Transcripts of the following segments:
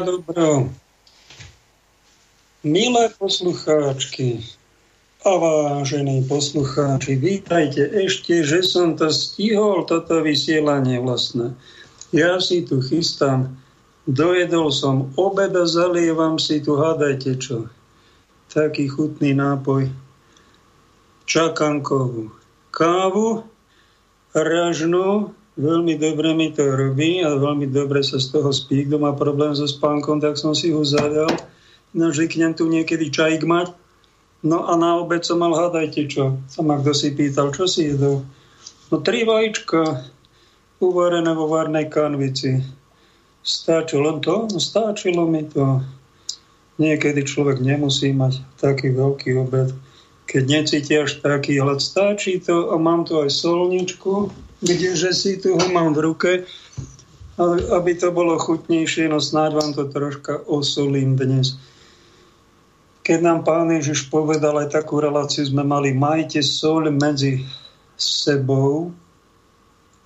Dobro. Milé poslucháčky a vážení poslucháči, vítajte ešte, že som to stihol, toto vysielanie vlastne. Ja si tu chystám, dojedol som obed a zalievam si tu, hádajte čo, taký chutný nápoj, čakankovú kávu, ražnú, veľmi dobre mi to robí a veľmi dobre sa z toho spí. Kto má problém so spánkom, tak som si ho zadal. No, zvyknem tu niekedy čajík mať. No a na obed som mal, hádajte čo. Sa ma kto si pýtal, čo si jedol. No tri vajíčka, uvarené vo varnej kanvici. Stačilo to? No stačilo mi to. Niekedy človek nemusí mať taký veľký obed. Keď necíti až taký hlad, stačí to a mám tu aj solničku, kdeže si tu ho mám v ruke, aby to bolo chutnejšie, no snáď vám to troška osolím dnes. Keď nám pán Ježiš povedal aj takú reláciu, sme mali majte sol medzi sebou,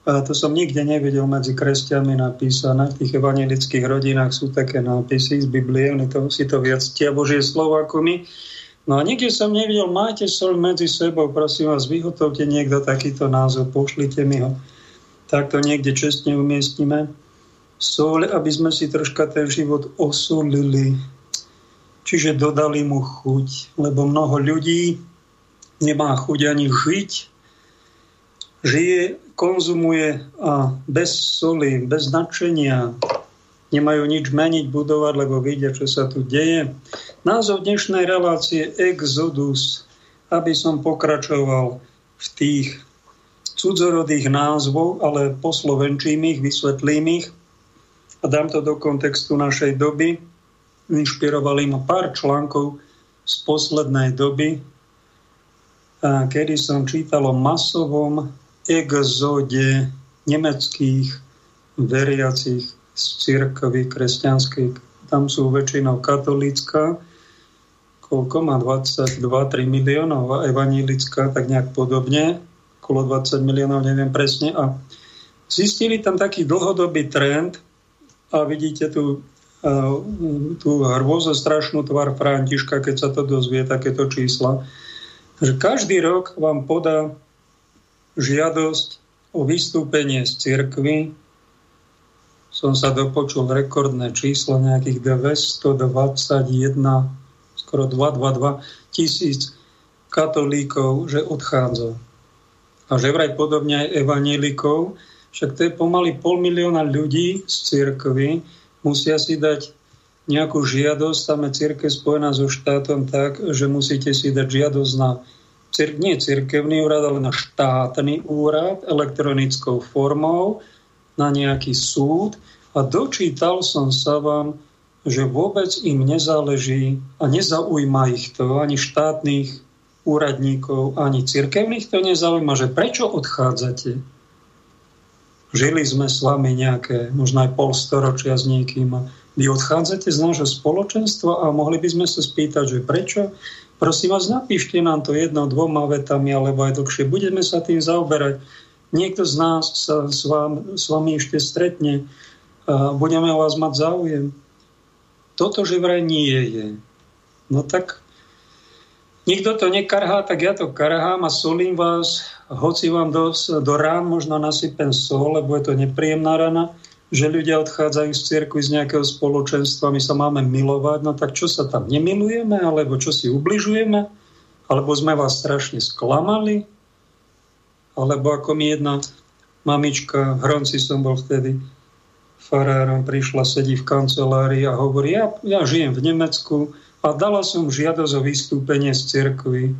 a to som nikde nevidel medzi kresťanmi napísané. V tých evangelických rodinách sú také nápisy z Biblie, oni to, si to viac tia Božie slovo ako my. No a nikde som nevidel, máte sol medzi sebou, prosím vás, vyhotovte niekto takýto názov, pošlite mi ho. Tak to niekde čestne umiestnime. Sol, aby sme si troška ten život osolili, čiže dodali mu chuť, lebo mnoho ľudí nemá chuť ani žiť, žije konzumuje a bez soli, bez nadšenia, nemajú nič meniť, budovať, lebo vidia, čo sa tu deje. Názov dnešnej relácie Exodus, aby som pokračoval v tých cudzorodých názvov, ale poslovenčím ich, vysvetlím ich a dám to do kontextu našej doby. Inšpirovali ma pár článkov z poslednej doby, kedy som čítal o masovom exode nemeckých veriacich z církvy kresťanskej. Tam sú väčšinou katolícka, koľko má 22-3 miliónov a evanílická, tak nejak podobne, okolo 20 miliónov, neviem presne. A zistili tam taký dlhodobý trend a vidíte tu tú hrôzo strašnú tvar Františka, keď sa to dozvie, takéto čísla, že každý rok vám podá žiadosť o vystúpenie z cirkvy. Som sa dopočul rekordné číslo nejakých 221, skoro 222 tisíc katolíkov, že odchádza. A že vraj podobne aj evanielikov, však to je pomaly pol milióna ľudí z cirkvy, musia si dať nejakú žiadosť, tam je církev spojená so štátom tak, že musíte si dať žiadosť na cir- nie cirkevný úrad, ale na štátny úrad elektronickou formou na nejaký súd a dočítal som sa vám, že vôbec im nezáleží a nezaujíma ich to ani štátnych úradníkov, ani cirkevných to nezaujíma, že prečo odchádzate. Žili sme s vami nejaké, možno aj polstoročia s niekým a vy odchádzate z nášho spoločenstva a mohli by sme sa spýtať, že prečo? Prosím vás, napíšte nám to jedno, dvoma vetami alebo aj dlhšie. Budeme sa tým zaoberať. Niekto z nás sa s, vám, s vami ešte stretne a budeme o vás mať záujem. Toto, že vraj nie je. No tak nikto to nekarhá, tak ja to karhám a solím vás, hoci vám do, do rán možno nasypem sol, lebo je to nepríjemná rana že ľudia odchádzajú z cirkvi z nejakého spoločenstva, my sa máme milovať, no tak čo sa tam nemilujeme, alebo čo si ubližujeme, alebo sme vás strašne sklamali, alebo ako mi jedna mamička, hronci som bol vtedy, farárom, prišla, sedí v kancelárii a hovorí, ja, ja žijem v Nemecku a dala som žiadosť o vystúpenie z cirkvi.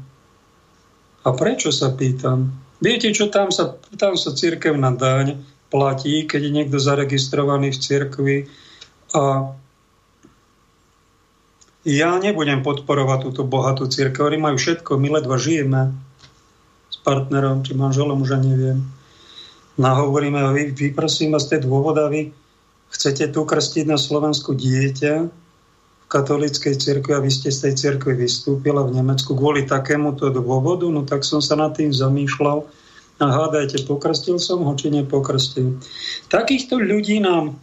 A prečo sa pýtam? Viete, čo tam sa, tam sa cirkevná daň platí, keď je niekto zaregistrovaný v cirkvi. A ja nebudem podporovať túto bohatú církev. Oni majú všetko, my ledva žijeme partnerom, či manželom, už ani neviem. Nahovoríme, no vy, vy prosím vás, tie dôvod, vy chcete tu krstiť na Slovensku dieťa v katolíckej cirkvi a vy ste z tej cirkvi vystúpila v Nemecku kvôli takémuto dôvodu, no tak som sa nad tým zamýšľal a hádajte, pokrstil som ho, či nepokrstil. Takýchto ľudí nám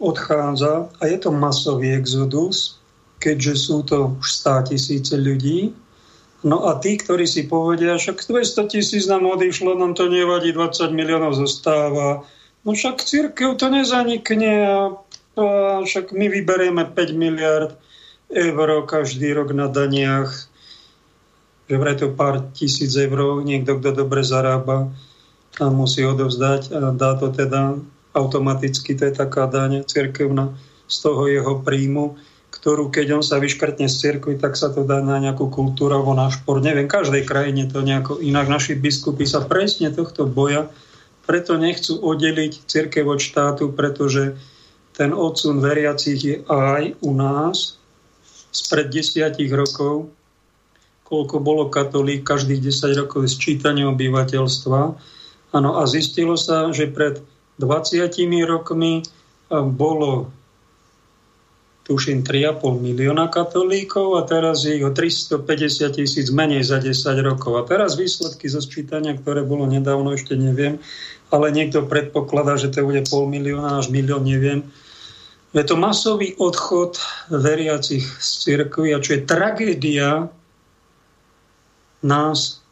odchádza a je to masový exodus, keďže sú to už 100 tisíce ľudí. No a tí, ktorí si povedia, však 200 tisíc nám odišlo, nám to nevadí, 20 miliónov zostáva. No však církev to nezanikne a, však my vyberieme 5 miliard eur každý rok na daniach, že vraj to pár tisíc eur, niekto, kto dobre zarába, a musí odovzdať a dá to teda automaticky, to je taká daň cirkevná z toho jeho príjmu ktorú keď on sa vyškrtne z cirkvi, tak sa to dá na nejakú kultúru alebo na šport. Neviem, každej krajine to nejako inak. Naši biskupy sa presne tohto boja, preto nechcú oddeliť cirkev od štátu, pretože ten odsun veriacich je aj u nás spred desiatich rokov, koľko bolo katolík každých 10 rokov sčítania obyvateľstva. Ano, a zistilo sa, že pred 20 rokmi bolo tuším 3,5 milióna katolíkov a teraz je ich o 350 tisíc menej za 10 rokov. A teraz výsledky zo sčítania, ktoré bolo nedávno, ešte neviem, ale niekto predpokladá, že to bude pol milióna až milión, neviem. Je to masový odchod veriacich z cirkvi a čo je tragédia nás,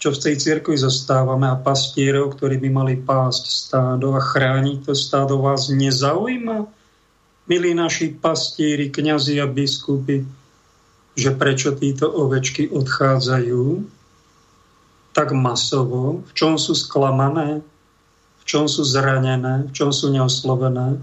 čo v tej cirkvi zostávame a pastierov, ktorí by mali pásť stádo a chrániť to stádo, vás nezaujíma? Milí naši pastíri, kňazi a biskupy, že prečo títo ovečky odchádzajú tak masovo, v čom sú sklamané, v čom sú zranené, v čom sú neoslovené.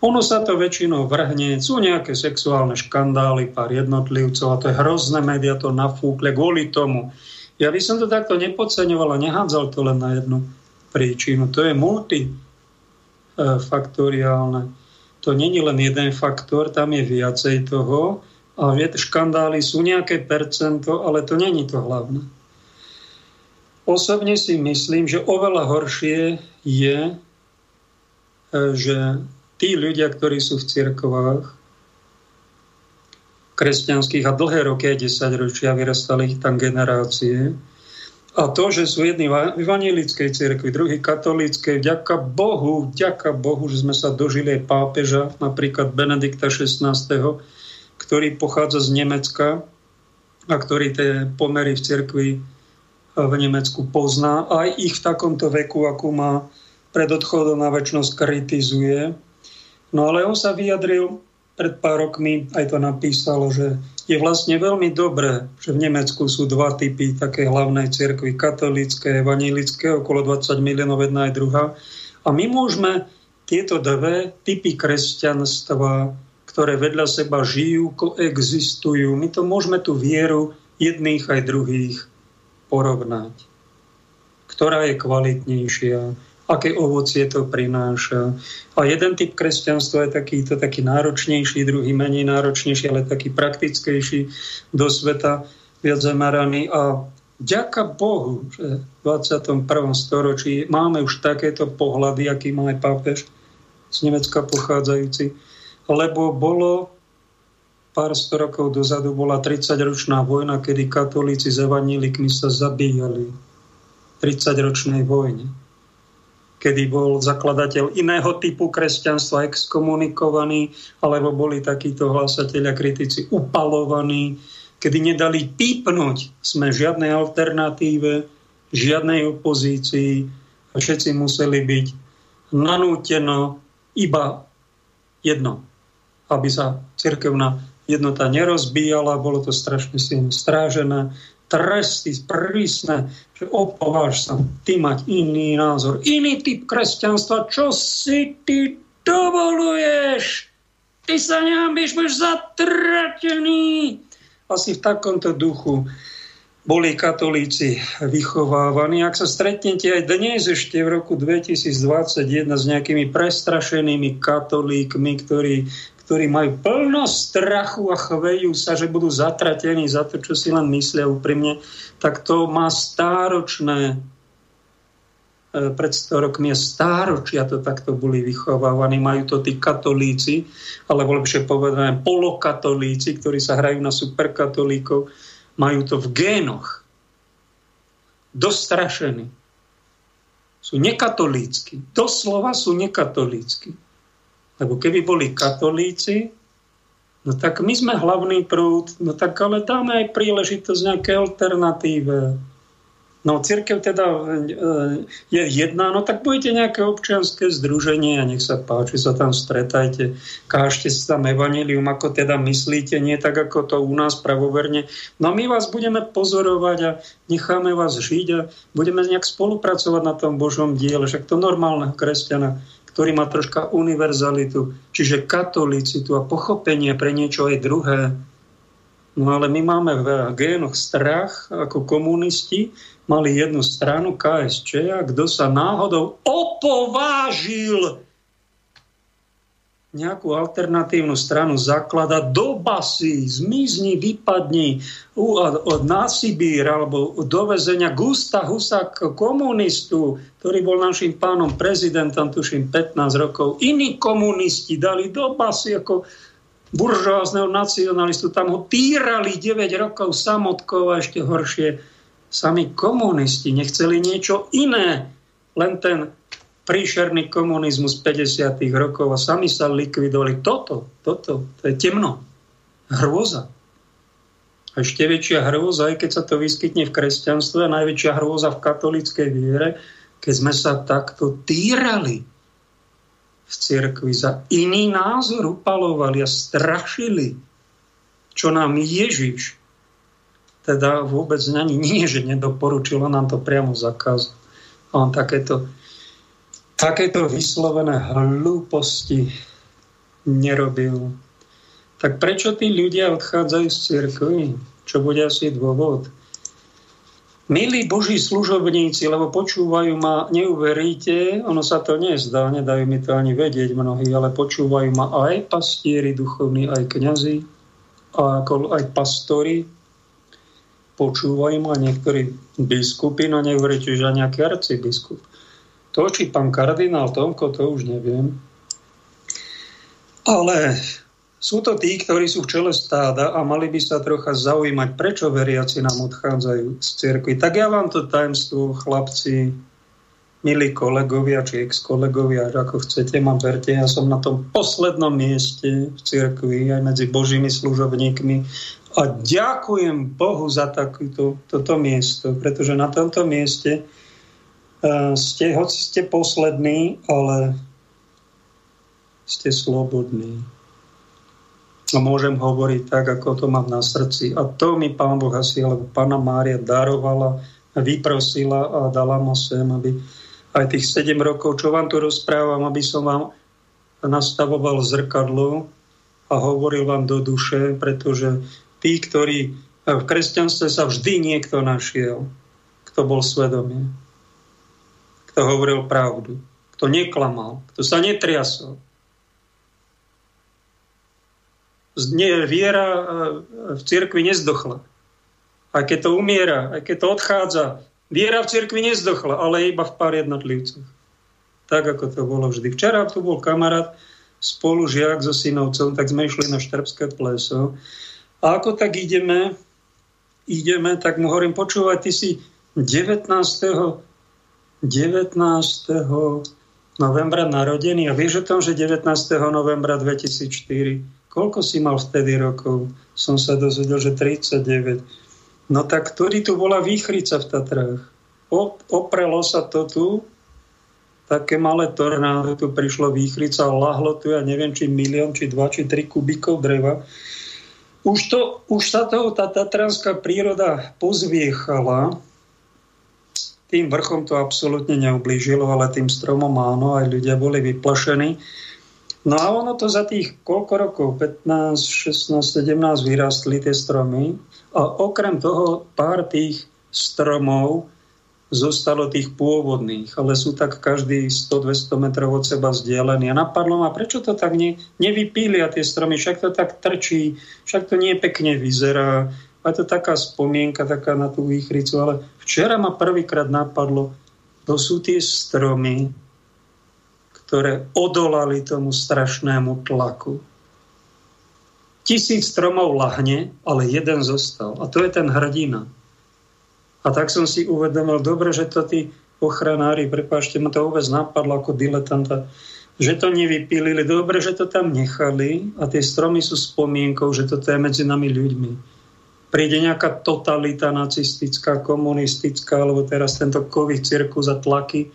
Ono sa to väčšinou vrhne, sú nejaké sexuálne škandály, pár jednotlivcov a to je hrozné, média to nafúkle kvôli tomu. Ja by som to takto nepodceňoval a nehádzal to len na jednu príčinu. To je multifaktoriálne to není len jeden faktor, tam je viacej toho. A škandály sú nejaké percento, ale to není to hlavné. Osobne si myslím, že oveľa horšie je, e, že tí ľudia, ktorí sú v cirkvách, kresťanských a dlhé roky, aj 10 ročia, vyrastali tam generácie, a to, že sú jedni v evangelickej cirkvi, druhý katolíckej, vďaka Bohu, vďaka Bohu, že sme sa dožili aj pápeža, napríklad Benedikta XVI, ktorý pochádza z Nemecka a ktorý tie pomery v cirkvi v Nemecku pozná. Aj ich v takomto veku, ako má pred odchodom na väčšnosť, kritizuje. No ale on sa vyjadril pred pár rokmi, aj to napísalo, že je vlastne veľmi dobré, že v Nemecku sú dva typy také hlavnej cirkvy, katolícké, vanilické, okolo 20 miliónov jedna aj druhá. A my môžeme tieto dve typy kresťanstva, ktoré vedľa seba žijú, koexistujú, my to môžeme tú vieru jedných aj druhých porovnať. Ktorá je kvalitnejšia, aké ovocie to prináša. A jeden typ kresťanstva je taký, to taký náročnejší, druhý menej náročnejší, ale taký praktickejší do sveta, viac zameraný. A ďaká Bohu, že v 21. storočí máme už takéto pohľady, aký má aj pápež z Nemecka pochádzajúci. Lebo bolo pár sto rokov dozadu bola 30-ročná vojna, kedy katolíci s evanílikmi sa zabíjali. 30-ročnej vojne kedy bol zakladateľ iného typu kresťanstva exkomunikovaný, alebo boli takíto hlásatelia kritici upalovaní, kedy nedali pípnuť sme žiadnej alternatíve, žiadnej opozícii a všetci museli byť nanúteno iba jedno, aby sa cirkevná jednota nerozbíjala, bolo to strašne silno strážené, tresty prísne, že opováž sa ty mať iný názor, iný typ kresťanstva, čo si ty dovoluješ? Ty sa neambíš, budeš zatratený. Asi v takomto duchu boli katolíci vychovávaní. Ak sa stretnete aj dnes ešte v roku 2021 s nejakými prestrašenými katolíkmi, ktorí ktorí majú plno strachu a chvejú sa, že budú zatratení za to, čo si len myslia úprimne, tak to má stáročné e, pred 100 rokmi stáročia to takto boli vychovávaní. Majú to tí katolíci, alebo lepšie povedané polokatolíci, ktorí sa hrajú na superkatolíkov. Majú to v génoch. Dostrašení. Sú nekatolícky. Doslova sú nekatolícky. Lebo keby boli katolíci, no tak my sme hlavný prúd, no tak ale dáme aj príležitosť nejaké alternatíve No církev teda e, je jedna, no tak budete nejaké občianské združenie a nech sa páči, sa tam stretajte, kážte sa tam evanilium, ako teda myslíte, nie tak ako to u nás pravoverne. No my vás budeme pozorovať a necháme vás žiť a budeme nejak spolupracovať na tom Božom diele, však to normálneho kresťana, ktorý má troška univerzalitu, čiže katolícitu a pochopenie pre niečo aj druhé. No ale my máme v génoch strach ako komunisti, mali jednu stranu KSČ a kto sa náhodou opovážil nejakú alternatívnu stranu zaklada do basy, zmizni, vypadni od na Sibír alebo do vezenia Gusta Husak, komunistu, ktorý bol našim pánom prezidentom, tuším 15 rokov. Iní komunisti dali do basy ako buržoázneho nacionalistu. Tam ho týrali 9 rokov samotkou a ešte horšie Sami komunisti nechceli niečo iné, len ten príšerný komunizmus 50. rokov a sami sa likvidovali. Toto, toto, to je temno. Hrôza. A ešte väčšia hrôza, aj keď sa to vyskytne v kresťanstve, a najväčšia hrôza v katolíckej viere, keď sme sa takto týrali v cirkvi za iný názor upalovali a strašili, čo nám Ježiš teda vôbec ani nie, že nedoporučil, nám to priamo zakázal. On takéto, takéto vyslovené hlúposti nerobil. Tak prečo tí ľudia odchádzajú z cirkvi? Čo bude asi dôvod? Milí Boží služobníci, lebo počúvajú ma, neuveríte, ono sa to nezdá, nedajú mi to ani vedieť mnohí, ale počúvajú ma aj pastieri duchovní, aj kňazi, aj pastori, počúvajú ma niektorí biskupy, no nehovoríte, že nejaký arcibiskup. To, či pán kardinál Tomko, to už neviem. Ale sú to tí, ktorí sú v čele stáda a mali by sa trocha zaujímať, prečo veriaci nám odchádzajú z cirkvi. Tak ja vám to tajemstvo, chlapci, milí kolegovia či ex-kolegovia, ako chcete ma berte, ja som na tom poslednom mieste v cirkvi, aj medzi božími služobníkmi a ďakujem Bohu za takúto, toto miesto, pretože na tomto mieste ste, hoci ste poslední, ale ste slobodní. A môžem hovoriť tak, ako to mám na srdci. A to mi Pán Boh asi, alebo Pána Mária darovala, vyprosila a dala ma sem, aby aj tých 7 rokov, čo vám tu rozprávam, aby som vám nastavoval zrkadlo a hovoril vám do duše, pretože tí, ktorí v kresťanstve sa vždy niekto našiel, kto bol svedomie, kto hovoril pravdu, kto neklamal, kto sa netriasol. Viera e, v cirkvi nezdochla. Aj keď to umiera, aj keď to odchádza, viera v cirkvi nezdochla, ale iba v pár jednotlivcoch. Tak, ako to bolo vždy. Včera tu bol kamarát, spolužiak so synovcom, tak sme išli na Štrbské pleso a ako tak ideme, ideme, tak mu hovorím, počúvať, ty si 19. 19. novembra narodený a vieš o tom, že 19. novembra 2004, koľko si mal vtedy rokov? Som sa dozvedel, že 39. No tak ktorý tu bola výchrica v Tatrách? O, oprelo sa to tu, také malé tornádo tu prišlo výchrica, lahlo tu, ja neviem, či milión, či dva, či tri kubíkov dreva. Už, to, už sa toho tá tatranská príroda pozviechala. Tým vrchom to absolútne neublížilo, ale tým stromom áno, aj ľudia boli vyplašení. No a ono to za tých koľko rokov, 15, 16, 17 vyrástli tie stromy a okrem toho pár tých stromov zostalo tých pôvodných, ale sú tak každý 100-200 metrov od seba vzdialení. A napadlo ma, prečo to tak ne, nevypília tie stromy, však to tak trčí, však to nie pekne vyzerá. A to taká spomienka taká na tú výchricu, ale včera ma prvýkrát napadlo, to sú tie stromy, ktoré odolali tomu strašnému tlaku. Tisíc stromov lahne, ale jeden zostal. A to je ten hrdina. A tak som si uvedomil, dobre, že to tí ochranári, prepáčte, ma to vôbec napadlo ako diletanta, že to nevypílili. Dobre, že to tam nechali a tie stromy sú spomienkou, že toto je medzi nami ľuďmi. Príde nejaká totalita nacistická, komunistická, alebo teraz tento covid cirkus a tlaky,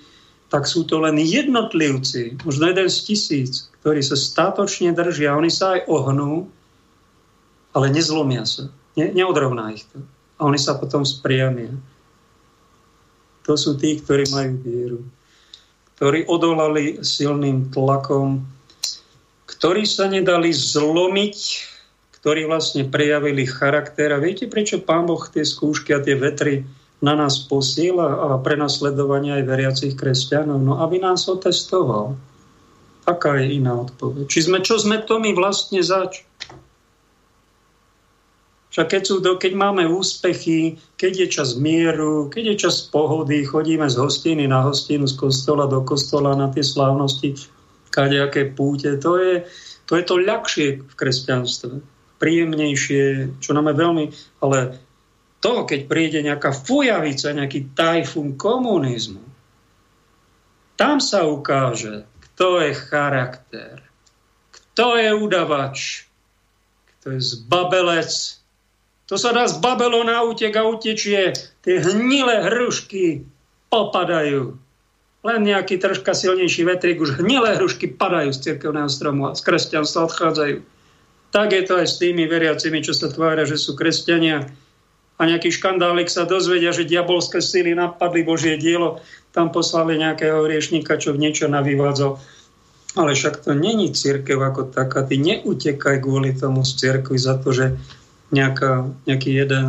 tak sú to len jednotlivci, možno jeden z tisíc, ktorí sa státočne držia. Oni sa aj ohnú, ale nezlomia sa. Ne, neodrovná ich to. A oni sa potom spriamia. To sú tí, ktorí majú vieru ktorí odolali silným tlakom, ktorí sa nedali zlomiť, ktorí vlastne prejavili charakter. A viete, prečo Pán Boh tie skúšky a tie vetry na nás posiela a prenasledovania aj veriacich kresťanov? No, aby nás otestoval. Aká je iná odpoveď? Či sme, čo sme to my vlastne zač? Však keď, sú, keď máme úspechy, keď je čas mieru, keď je čas pohody, chodíme z hostiny na hostinu, z kostola do kostola na tie slávnosti, kadejaké púte, to je, to je to ľahšie v kresťanstve. Príjemnejšie, čo nám je veľmi... Ale to, keď príde nejaká fujavica, nejaký tajfún komunizmu, tam sa ukáže, kto je charakter, kto je udavač, kto je zbabelec, to sa dá z Babylona útek a utečie. Tie hnilé hrušky popadajú. Len nejaký troška silnejší vetrik, už hnilé hrušky padajú z cirkevného stromu a z kresťanstva odchádzajú. Tak je to aj s tými veriacimi, čo sa tvária, že sú kresťania a nejaký škandálik sa dozvedia, že diabolské síly napadli Božie dielo, tam poslali nejakého riešnika, čo v niečo navyvádzal. Ale však to není církev ako taká. Ty neutekaj kvôli tomu z církvy za to, že nejaká, nejaký jeden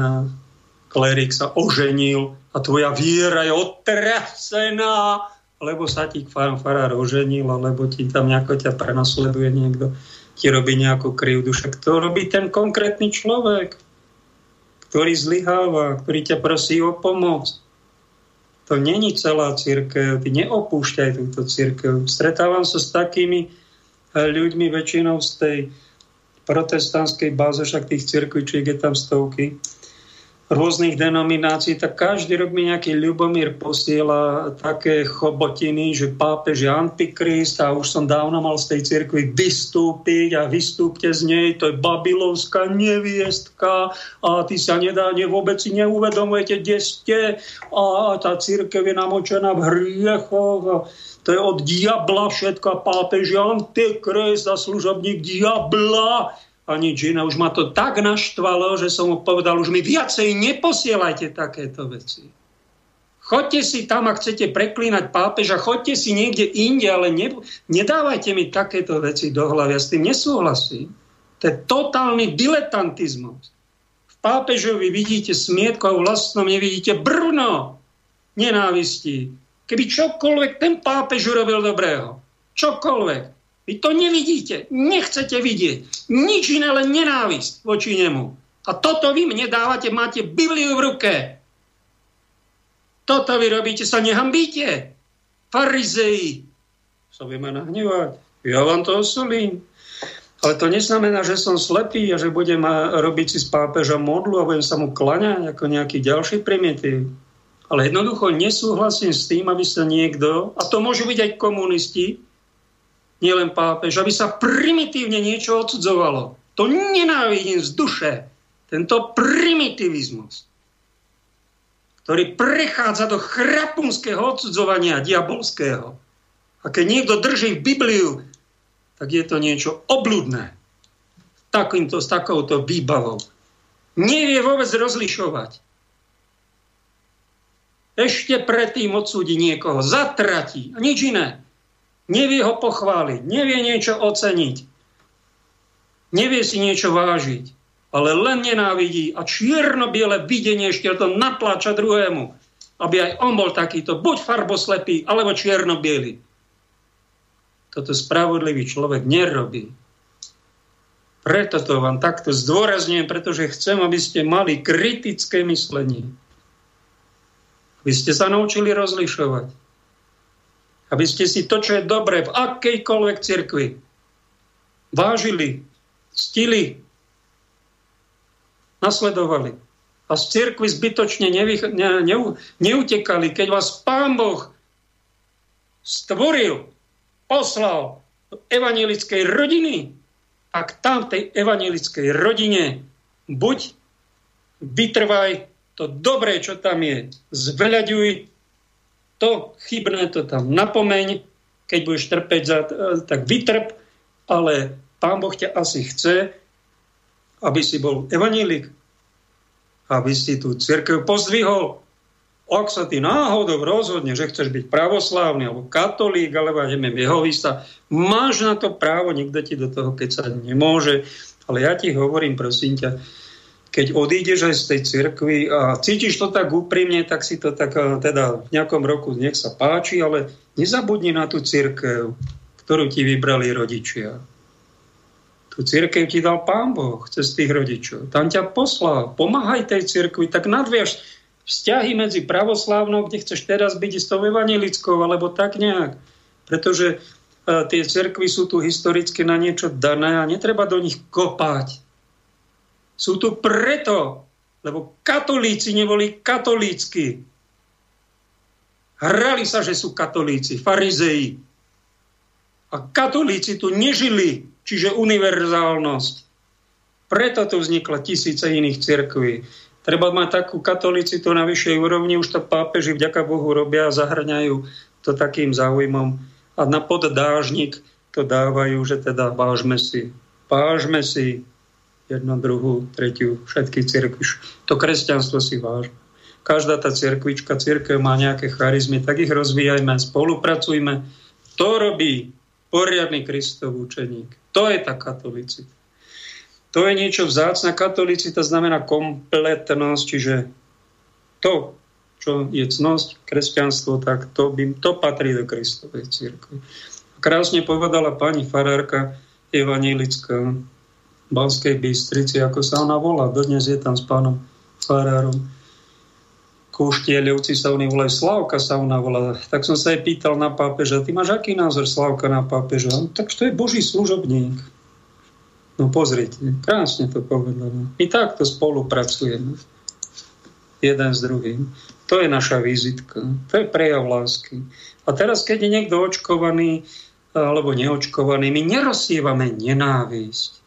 klerik sa oženil a tvoja viera je otrasená, lebo sa ti farár oženil, alebo ti tam nejako ťa prenasleduje niekto, ti robí nejakú krivdu. Však to robí ten konkrétny človek, ktorý zlyháva, ktorý ťa prosí o pomoc. To není celá církev, ty neopúšťaj túto církev. Stretávam sa s takými ľuďmi väčšinou z tej protestantskej báze, však tých cirkvičiek je tam stovky, rôznych denominácií, tak každý rok mi nejaký Ľubomír posiela také chobotiny, že pápež je antikrist a už som dávno mal z tej cirkvi vystúpiť a vystúpte z nej, to je babylonská neviestka a ty sa nedá, ne, vôbec si neuvedomujete, kde ste. A tá církev je namočená v hriechoch to je od diabla všetko pápež je antikrist a služobník diabla a nič iné. Už ma to tak naštvalo, že som mu povedal, už mi viacej neposielajte takéto veci. Chodte si tam, ak chcete preklínať pápeža, chodte si niekde inde, ale ne, nedávajte mi takéto veci do hlavy. Ja s tým nesúhlasím. To je totálny diletantizmus. V pápežovi vidíte smietko a v vlastnom nevidíte brno nenávistí, Keby čokoľvek ten pápež urobil dobrého, čokoľvek, vy to nevidíte, nechcete vidieť. Nič iné, len nenávisť voči nemu. A toto vy mne dávate, máte Bibliu v ruke. Toto vy robíte, sa nehambíte. Farizei. Sa vieme nahnevať. Ja vám to osolím. Ale to neznamená, že som slepý a že budem robiť si z pápeža modlu a budem sa mu klaňať ako nejaký ďalší primitív ale jednoducho nesúhlasím s tým, aby sa niekto, a to môžu byť aj komunisti, nielen pápež, aby sa primitívne niečo odsudzovalo. To nenávidím z duše. Tento primitivizmus, ktorý prechádza do chrapunského odsudzovania diabolského. A keď niekto drží Bibliu, tak je to niečo obludné. Takýmto, s takouto výbavou. Nevie vôbec rozlišovať ešte predtým odsúdi niekoho, zatratí a nič iné. Nevie ho pochváliť, nevie niečo oceniť, nevie si niečo vážiť, ale len nenávidí a čierno-biele videnie ešte to natláča druhému, aby aj on bol takýto, buď farboslepý, alebo čierno-biely. Toto spravodlivý človek nerobí. Preto to vám takto zdôrazňujem, pretože chcem, aby ste mali kritické myslenie. Aby ste sa naučili rozlišovať. Aby ste si to, čo je dobré v akejkoľvek cirkvi, vážili, stili, nasledovali. A z cirkvi zbytočne nevy, ne, ne, neutekali. Keď vás Pán Boh stvoril, poslal do evangelickej rodiny, tak tam v tej evangelickej rodine buď vytrvaj to dobré, čo tam je, zveľaďuj to chybné, to tam napomeň, keď budeš trpeť, za, tak vytrp, ale Pán Boh ťa asi chce, aby si bol evanílik, aby si tú církev pozdvihol. Ak sa ty náhodou rozhodne, že chceš byť pravoslávny, alebo katolík, alebo neviem, jehovista, máš na to právo, nikto ti do toho keď sa nemôže. Ale ja ti hovorím, prosím ťa, keď odídeš aj z tej cirkvi a cítiš to tak úprimne, tak si to tak teda v nejakom roku nech sa páči, ale nezabudni na tú cirkev, ktorú ti vybrali rodičia. Tu církev ti dal Pán Boh cez tých rodičov. Tam ťa poslal. Pomáhaj tej cirkvi, tak nadviaž vzťahy medzi pravoslávnou, kde chceš teraz byť s tou evanelickou, alebo tak nejak. Pretože tie cirkvy sú tu historicky na niečo dané a netreba do nich kopať. Sú tu preto, lebo katolíci neboli katolícky. Hrali sa, že sú katolíci, farizeji. A katolíci tu nežili čiže univerzálnosť. Preto tu vznikla tisíce iných cirkví. Treba mať takú katolicitu na vyššej úrovni, už to pápeži vďaka Bohu robia a zahrňajú to takým záujmom. A na poddážnik to dávajú, že teda vážme si. Vážme si jednu, druhú, tretiu, všetky cirkvi. To kresťanstvo si vážme. Každá tá cirkvička, cirkev má nejaké charizmy, tak ich rozvíjajme, spolupracujme. To robí poriadny Kristov učeník. To je tá katolicita. To je niečo vzácne. Katolicita znamená kompletnosť, čiže to, čo je cnosť, kresťanstvo, tak to, by, to patrí do Kristovej církvy. Krásne povedala pani farárka evanílická Balskej Bystrici, ako sa ona volá. Dodnes je tam s pánom farárom Kuštieľovci sa oni volajú, Slavka sa ona volá. Tak som sa jej pýtal na pápeža, ty máš aký názor Slavka na pápeža? No, tak to je Boží služobník. No pozrite, krásne to povedal. My takto spolupracujeme. Jeden s druhým. To je naša vizitka. To je prejav lásky. A teraz, keď je niekto očkovaný alebo neočkovaný, my nerozsievame nenávisť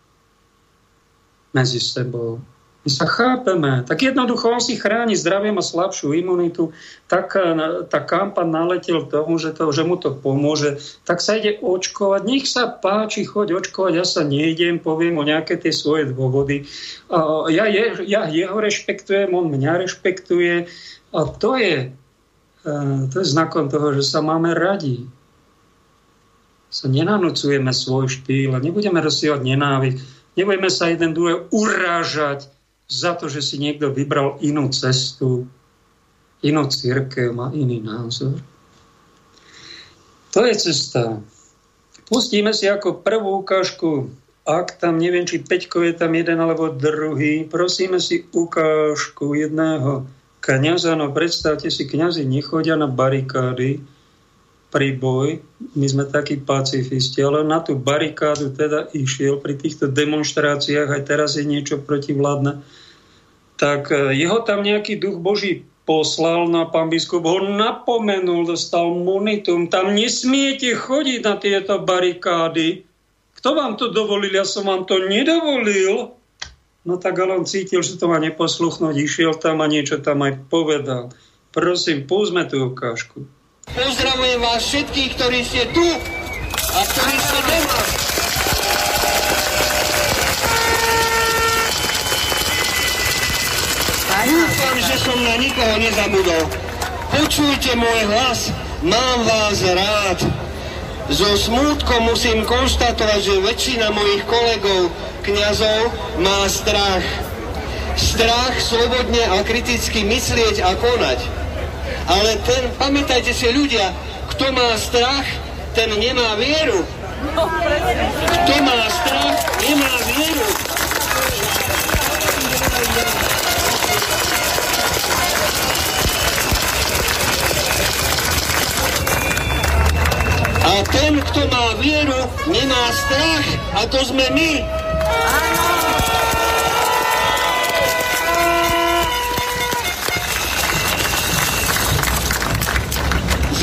medzi sebou my sa chápeme. Tak jednoducho on si chráni zdravie, má slabšiu imunitu, tak eh, tá kampa naletel tomu, že, to, že mu to pomôže, tak sa ide očkovať. Nech sa páči, choď očkovať, ja sa nejdem, poviem o nejaké tie svoje dôvody. Ja, je, ja jeho rešpektujem, on mňa rešpektuje a to je, eh, to je znakom toho, že sa máme radi. Sa nenanúcujeme svoj štýl a nebudeme rozsievať nenávisť, nebudeme sa jeden druhé urážať, za to, že si niekto vybral inú cestu, inú církev, má iný názor. To je cesta. Pustíme si ako prvú ukážku, ak tam, neviem, či Peťko je tam jeden alebo druhý, prosíme si ukážku jedného kniaza, no predstavte si, kňazi nechodia na barikády, pri boj, my sme takí pacifisti, ale na tú barikádu teda išiel pri týchto demonstráciách, aj teraz je niečo protivládne, tak e, jeho tam nejaký duch Boží poslal na pán biskup, ho napomenul, dostal munitum, tam nesmiete chodiť na tieto barikády. Kto vám to dovolil? Ja som vám to nedovolil. No tak ale on cítil, že to má neposluchnúť, išiel tam a niečo tam aj povedal. Prosím, púzme tú ukážku. Pozdravujem vás všetkých, ktorí ste tu a ktorí ste doma. Dúfam, že som na nikoho nezabudol. Počujte môj hlas, mám vás rád. So smútkom musím konštatovať, že väčšina mojich kolegov, kňazov, má strach. Strach slobodne a kriticky myslieť a konať. Ale ten, pamätajte si ľudia, kto má strach, ten nemá vieru. Kto má strach, nemá vieru. A ten, kto má vieru, nemá strach. A to sme my.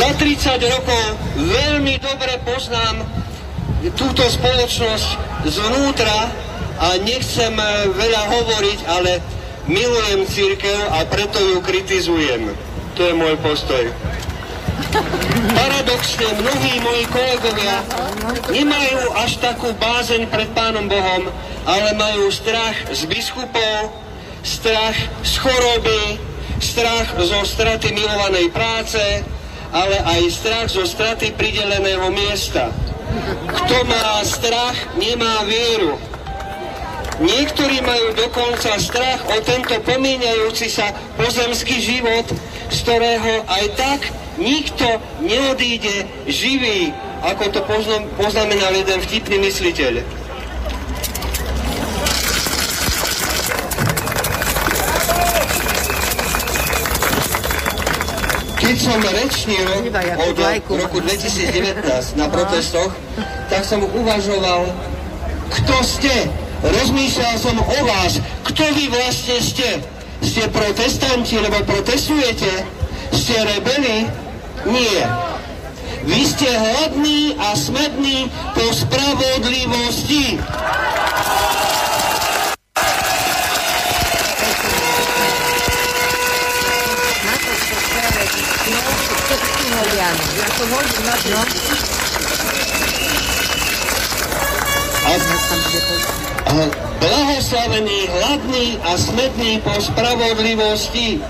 Za 30 rokov veľmi dobre poznám túto spoločnosť zvnútra a nechcem e, veľa hovoriť, ale milujem církev a preto ju kritizujem. To je môj postoj. Paradoxne mnohí moji kolegovia nemajú až takú bázeň pred Pánom Bohom, ale majú strach z biskupov, strach z choroby, strach zo straty milovanej práce, ale aj strach zo straty prideleného miesta. Kto má strach, nemá vieru. Niektorí majú dokonca strach o tento pomíňajúci sa pozemský život, z ktorého aj tak nikto neodíde živý, ako to poznamenal jeden vtipný mysliteľ. Keď som rečnil od roku 2019 na protestoch, tak som uvažoval, kto ste. Rozmýšľal som o vás, kto vy vlastne ste. Ste protestanti, lebo protestujete? Ste rebeli? Nie. Vy ste hladní a smední po spravodlivosti. A, a blahoslavený, hladný a smedný po spravodlivosti.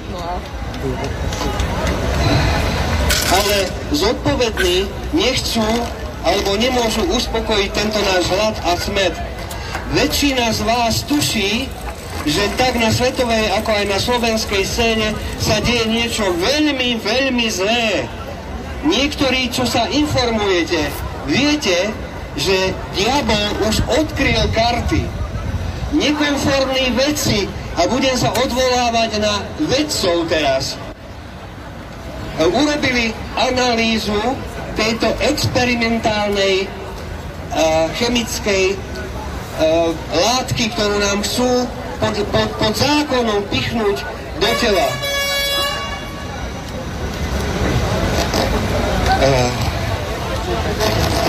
Ale zodpovední nechcú alebo nemôžu uspokojiť tento náš hlad a smet. Väčšina z vás tuší, že tak na svetovej ako aj na slovenskej scéne sa deje niečo veľmi, veľmi zlé. Niektorí, čo sa informujete, viete, že diabol už odkryl karty. Nekonformní vedci, a budem sa odvolávať na vedcov teraz, urobili analýzu tejto experimentálnej uh, chemickej uh, látky, ktorú nám chcú pod, pod, pod zákonom pichnúť do tela.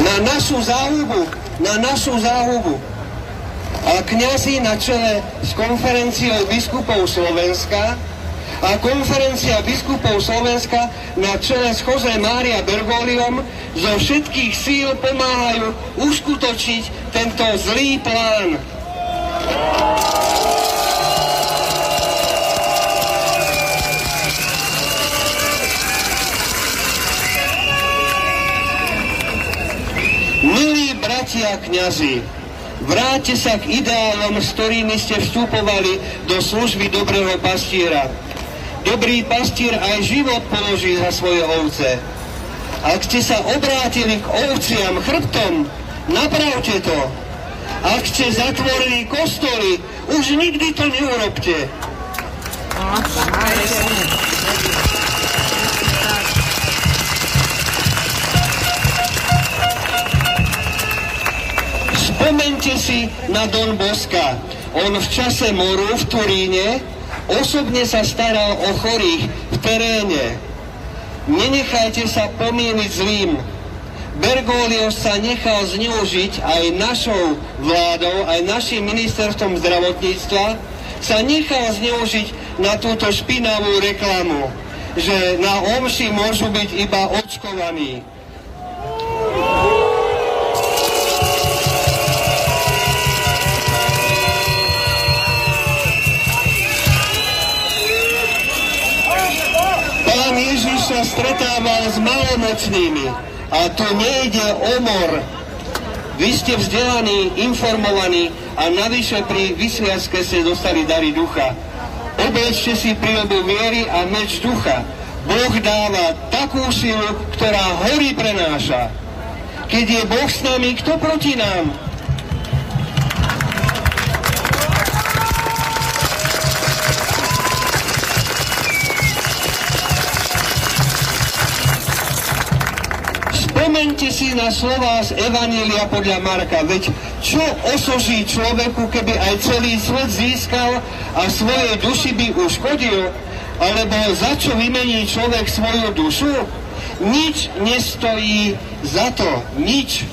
Na našu záhubu, na našu záhubu. A kniazy na čele s konferenciou biskupov Slovenska a konferencia biskupov Slovenska na čele s Jose Mária Bergoliom zo všetkých síl pomáhajú uskutočiť tento zlý plán. Bratia kňazi, vráťte sa k ideálom, s ktorými ste vstupovali do služby dobrého pastiera. Dobrý pastier aj život položí za svoje ovce. Ak ste sa obrátili k ovciam chrbtom, napravte to. Ak ste zatvorili kostoly, už nikdy to neurobte. Spomente si na Don Boska. On v čase moru v Turíne osobne sa staral o chorých v teréne. Nenechajte sa pomýliť zlým. Bergoglio sa nechal zneužiť aj našou vládou, aj našim ministerstvom zdravotníctva, sa nechal zneužiť na túto špinavú reklamu, že na omši môžu byť iba očkovaní. Sa stretával s malomocnými. A tu nejde o mor. Vy ste vzdelaní, informovaní a navyše pri vysviacke ste dostali dary ducha. Oblečte si prírodu viery a meč ducha. Boh dáva takú silu, ktorá hory prenáša. Keď je Boh s nami, kto proti nám? Spomente si na slova z Evanília podľa Marka. Veď čo osoží človeku, keby aj celý svet získal a svoje duši by uškodil? Alebo za čo vymení človek svoju dušu? Nič nestojí za to. Nič.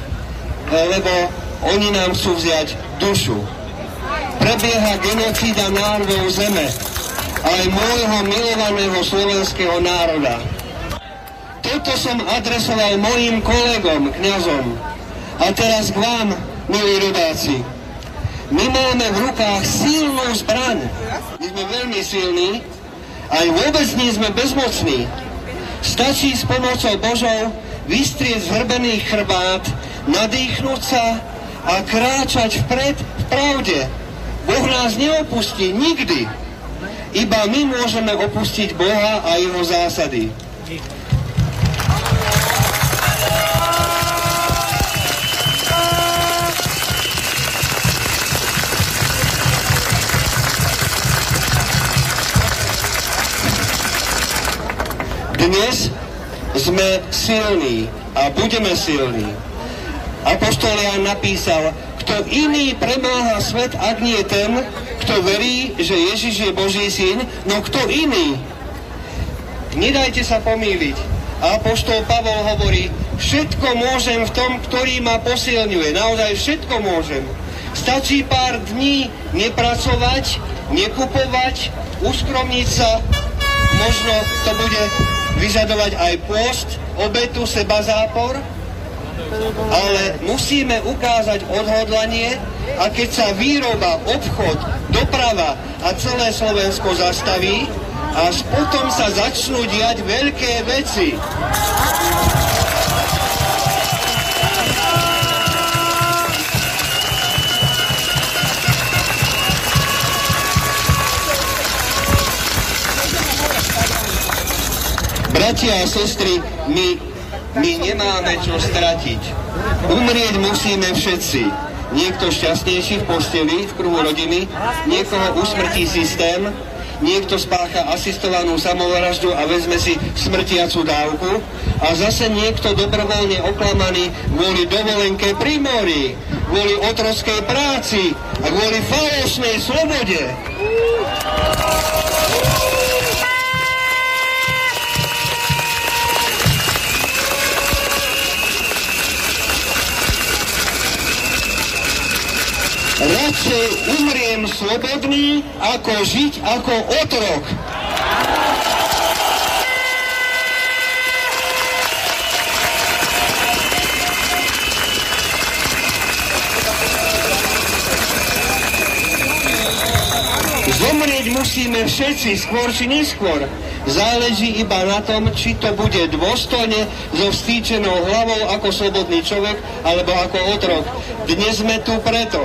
lebo oni nám chcú vziať dušu. Prebieha genocída národov zeme, aj môjho milovaného slovenského národa. Toto som adresoval mojim kolegom, kňazom. A teraz k vám, milí rodáci. My máme v rukách silnú zbraň. My sme veľmi silní, aj vôbec nie sme bezmocní. Stačí s pomocou Božou vystrieť zhrbený chrbát, nadýchnúť sa a kráčať vpred v pravde. Boh nás neopustí nikdy. Iba my môžeme opustiť Boha a jeho zásady. Dnes sme silní a budeme silní. Apoštol Jan napísal, kto iný premáha svet, ak nie ten, kto verí, že Ježiš je Boží syn, no kto iný? Nedajte sa pomýliť. Apoštol Pavol hovorí, všetko môžem v tom, ktorý ma posilňuje. Naozaj všetko môžem. Stačí pár dní nepracovať, nekupovať, uskromniť sa. Možno to bude vyžadovať aj post, obetu, seba zápor, ale musíme ukázať odhodlanie a keď sa výroba, obchod, doprava a celé Slovensko zastaví, až potom sa začnú diať veľké veci. Bratia a sestry, my, my nemáme čo stratiť. Umrieť musíme všetci. Niekto šťastnejší v posteli, v kruhu rodiny, niekoho usmrtí systém, niekto spácha asistovanú samovraždu a vezme si smrtiacu dávku a zase niekto dobrovoľne oklamaný kvôli dovolenke pri mori, kvôli otrockej práci a kvôli falošnej slobode. Radšej umriem slobodný, ako žiť ako otrok. Zomrieť musíme všetci, skôr či neskôr. Záleží iba na tom, či to bude dôstojne so vstýčenou hlavou ako slobodný človek alebo ako otrok. Dnes sme tu preto,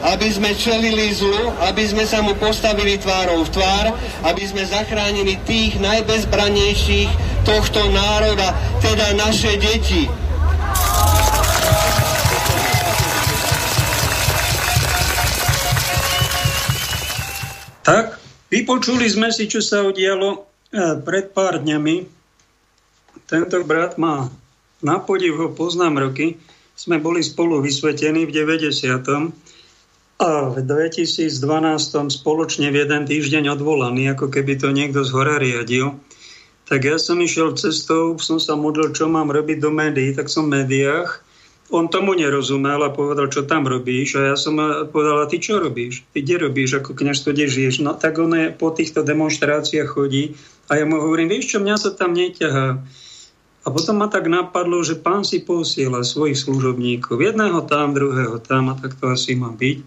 aby sme čelili zlu, aby sme sa mu postavili tvárou v tvár, aby sme zachránili tých najbezbranejších tohto národa, teda naše deti. Tak, vypočuli sme si, čo sa udialo eh, pred pár dňami. Tento brat má na podiv ho poznám roky. Sme boli spolu vysvetení v 90 a v 2012 spoločne v jeden týždeň odvolaný, ako keby to niekto z hora riadil. Tak ja som išiel cestou, som sa modlil, čo mám robiť do médií, tak som v médiách. On tomu nerozumel a povedal, čo tam robíš. A ja som povedal, a ty čo robíš? Ty kde robíš, ako kniaž to kde žiješ? No tak on po týchto demonstráciách chodí a ja mu hovorím, vieš čo, mňa sa tam neťahá. A potom ma tak napadlo, že pán si posiela svojich služobníkov. Jedného tam, druhého tam a tak to asi má byť.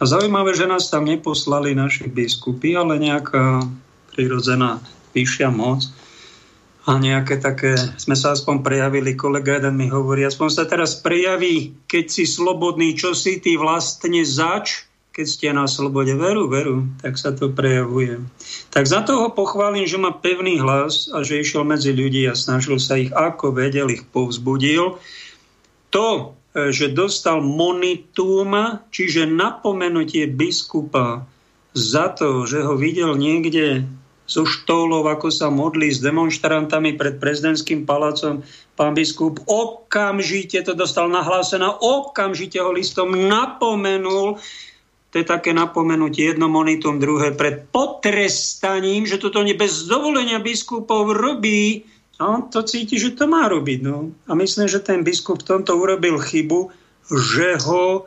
A zaujímavé, že nás tam neposlali naši biskupy, ale nejaká prirodzená vyššia moc a nejaké také, sme sa aspoň prejavili, kolega jeden mi hovorí, aspoň sa teraz prejaví, keď si slobodný, čo si ty vlastne zač, keď ste na slobode. Veru, veru, tak sa to prejavuje. Tak za toho pochválim, že má pevný hlas a že išiel medzi ľudí a snažil sa ich, ako vedel, ich povzbudil. To, e, že dostal monitum, čiže napomenutie biskupa za to, že ho videl niekde so štólov, ako sa modlí s demonstrantami pred prezidentským palácom, pán biskup okamžite to dostal nahlásené, okamžite ho listom napomenul, to je také napomenutie jedno monitum, druhé pred potrestaním, že toto bez dovolenia biskupov robí. On to cíti, že to má robiť. No. A myslím, že ten biskup v tomto urobil chybu že ho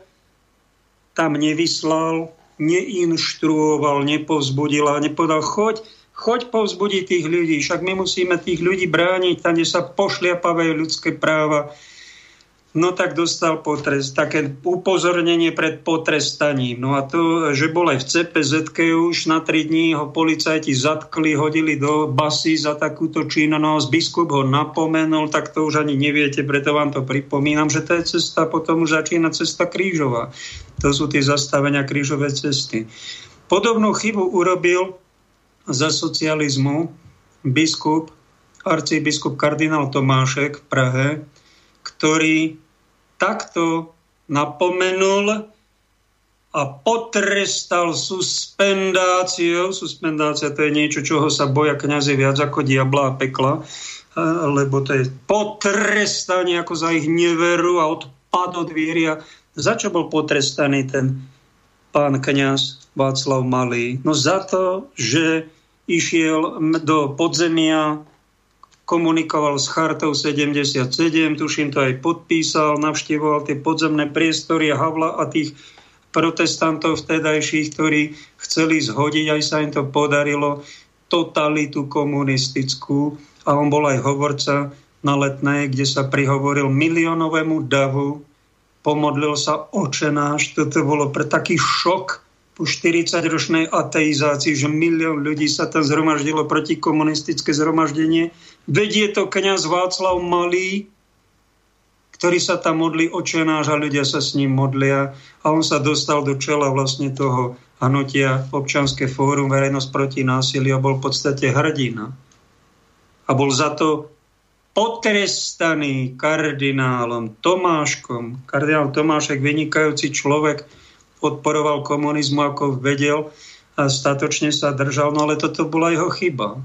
tam nevyslal, neinštruoval, nepovzbudil a nepovedal, choď, choď povzbudiť tých ľudí, však my musíme tých ľudí brániť, tam, kde sa pošliapavajú ľudské práva, No tak dostal potrest, také upozornenie pred potrestaním. No a to, že bol aj v CPZ už na tri dní ho policajti zatkli, hodili do basy za takúto činnosť. Biskup ho napomenul, tak to už ani neviete, preto vám to pripomínam, že to je cesta, potom už začína cesta krížová. To sú tie zastavenia krížové cesty. Podobnú chybu urobil za socializmu biskup, arcibiskup kardinál Tomášek v Prahe, ktorý takto napomenul a potrestal suspendáciou. Suspendácia to je niečo, čoho sa boja kniazy viac ako diabla a pekla, lebo to je potrestanie ako za ich neveru a odpad od vieria. Za čo bol potrestaný ten pán kniaz Václav Malý? No za to, že išiel do podzemia komunikoval s Chartou 77, tuším to aj podpísal, navštevoval tie podzemné priestory Havla a tých protestantov vtedajších, ktorí chceli zhodiť, aj sa im to podarilo, totalitu komunistickú. A on bol aj hovorca na letnej, kde sa prihovoril miliónovému davu, pomodlil sa očenáš, toto bolo pre taký šok po 40-ročnej ateizácii, že milión ľudí sa tam zhromaždilo proti komunistické zhromaždenie Vedie to kniaz Václav Malý, ktorý sa tam modlí očenáš a ľudia sa s ním modlia a on sa dostal do čela vlastne toho hnutia občanské fórum verejnosť proti násiliu a bol v podstate hrdina. A bol za to potrestaný kardinálom Tomáškom. Kardinál Tomášek, vynikajúci človek, odporoval komunizmu, ako vedel a statočne sa držal, no ale toto bola jeho chyba.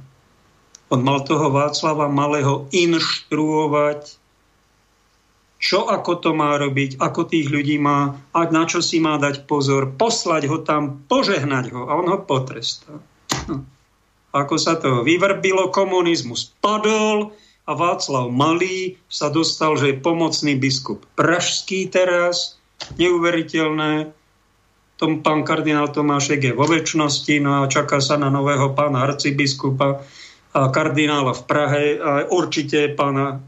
On mal toho Václava Malého inštruovať, čo ako to má robiť, ako tých ľudí má, a na čo si má dať pozor, poslať ho tam, požehnať ho a on ho potrestá. No. Ako sa to vyvrbilo, komunizmus padol a Václav Malý sa dostal, že je pomocný biskup Pražský teraz, neuveriteľné, tom pán kardinál Tomášek je vo väčšnosti, no a čaká sa na nového pána arcibiskupa, kardinála v Prahe a určite pána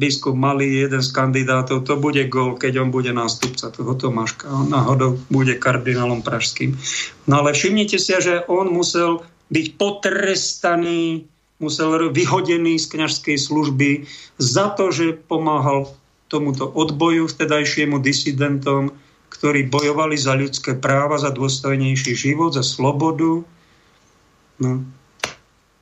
biskup Malý, jeden z kandidátov, to bude gol, keď on bude nástupca toho Tomáška. On náhodou bude kardinálom pražským. No ale všimnite si, že on musel byť potrestaný, musel vyhodený z kňažskej služby za to, že pomáhal tomuto odboju vtedajšiemu disidentom, ktorí bojovali za ľudské práva, za dôstojnejší život, za slobodu. No,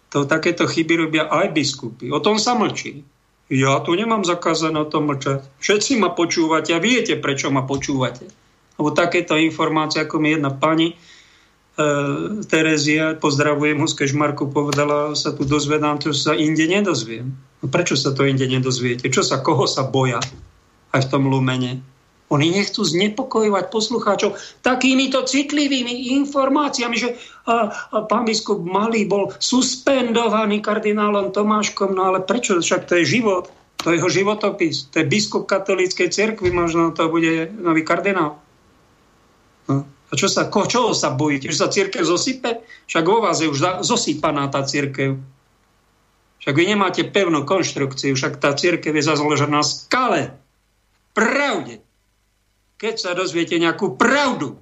to takéto chyby robia aj biskupy. O tom sa mlčí. Ja tu nemám zakázané o tom mlčať. Všetci ma počúvate a viete, prečo ma počúvate. Lebo takéto informácie, ako mi jedna pani e, Terezia, pozdravujem ho z Kežmarku, povedala, sa tu dozvedám, čo sa inde nedozviem. No prečo sa to inde nedozviete? Čo sa, koho sa boja? Aj v tom lumene. Oni nechcú znepokojovať poslucháčov takýmito citlivými informáciami, že a, a pán biskup Malý bol suspendovaný kardinálom Tomáškom, no ale prečo? Však to je život, to je jeho životopis, to je biskup katolíckej cerkvy, možno to bude nový kardinál. No. A čo sa, ko, čoho sa bojíte? Že sa církev zosype? Však vo vás je už zosypaná tá církev. Však vy nemáte pevnú konštrukciu, však tá církev je založená na skale, pravde, keď sa dozviete nejakú pravdu,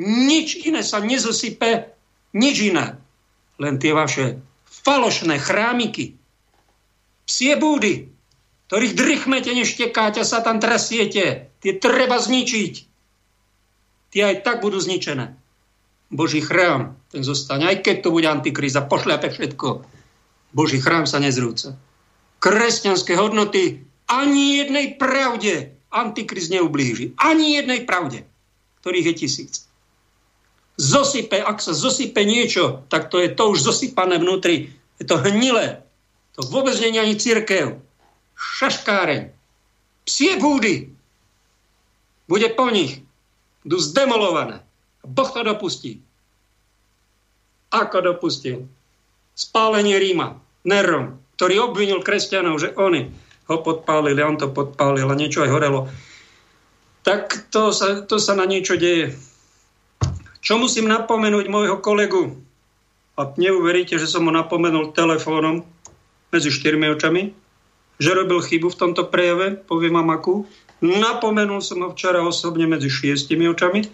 nič iné sa nezosype, nič iné. Len tie vaše falošné chrámiky, psie búdy, ktorých drychmete, neštekáte, sa tam trasiete. Tie treba zničiť. Tie aj tak budú zničené. Boží chrám, ten zostane, aj keď to bude antikríza, pošľape všetko. Boží chrám sa nezrúca. Kresťanské hodnoty ani jednej pravde Antikrist neublíži. Ani jednej pravde, ktorých je tisíc. Zosype, ak sa zosype niečo, tak to je to už zosypané vnútri. Je to hnilé. To vôbec nie je ani církev. Šaškáreň. Psie búdy. Bude po nich. Budú zdemolované. Boh to dopustí. Ako dopustil? Spálenie Ríma. Nerom, ktorý obvinil kresťanov, že oni ho podpálili, on to podpálil a niečo aj horelo. tak to sa, to sa na niečo deje. Čo musím napomenúť môjho kolegu? A neuveríte, že som ho napomenul telefónom medzi štyrmi očami, že robil chybu v tomto prejave, poviem vám akú. Napomenul som ho včera osobne medzi šiestimi očami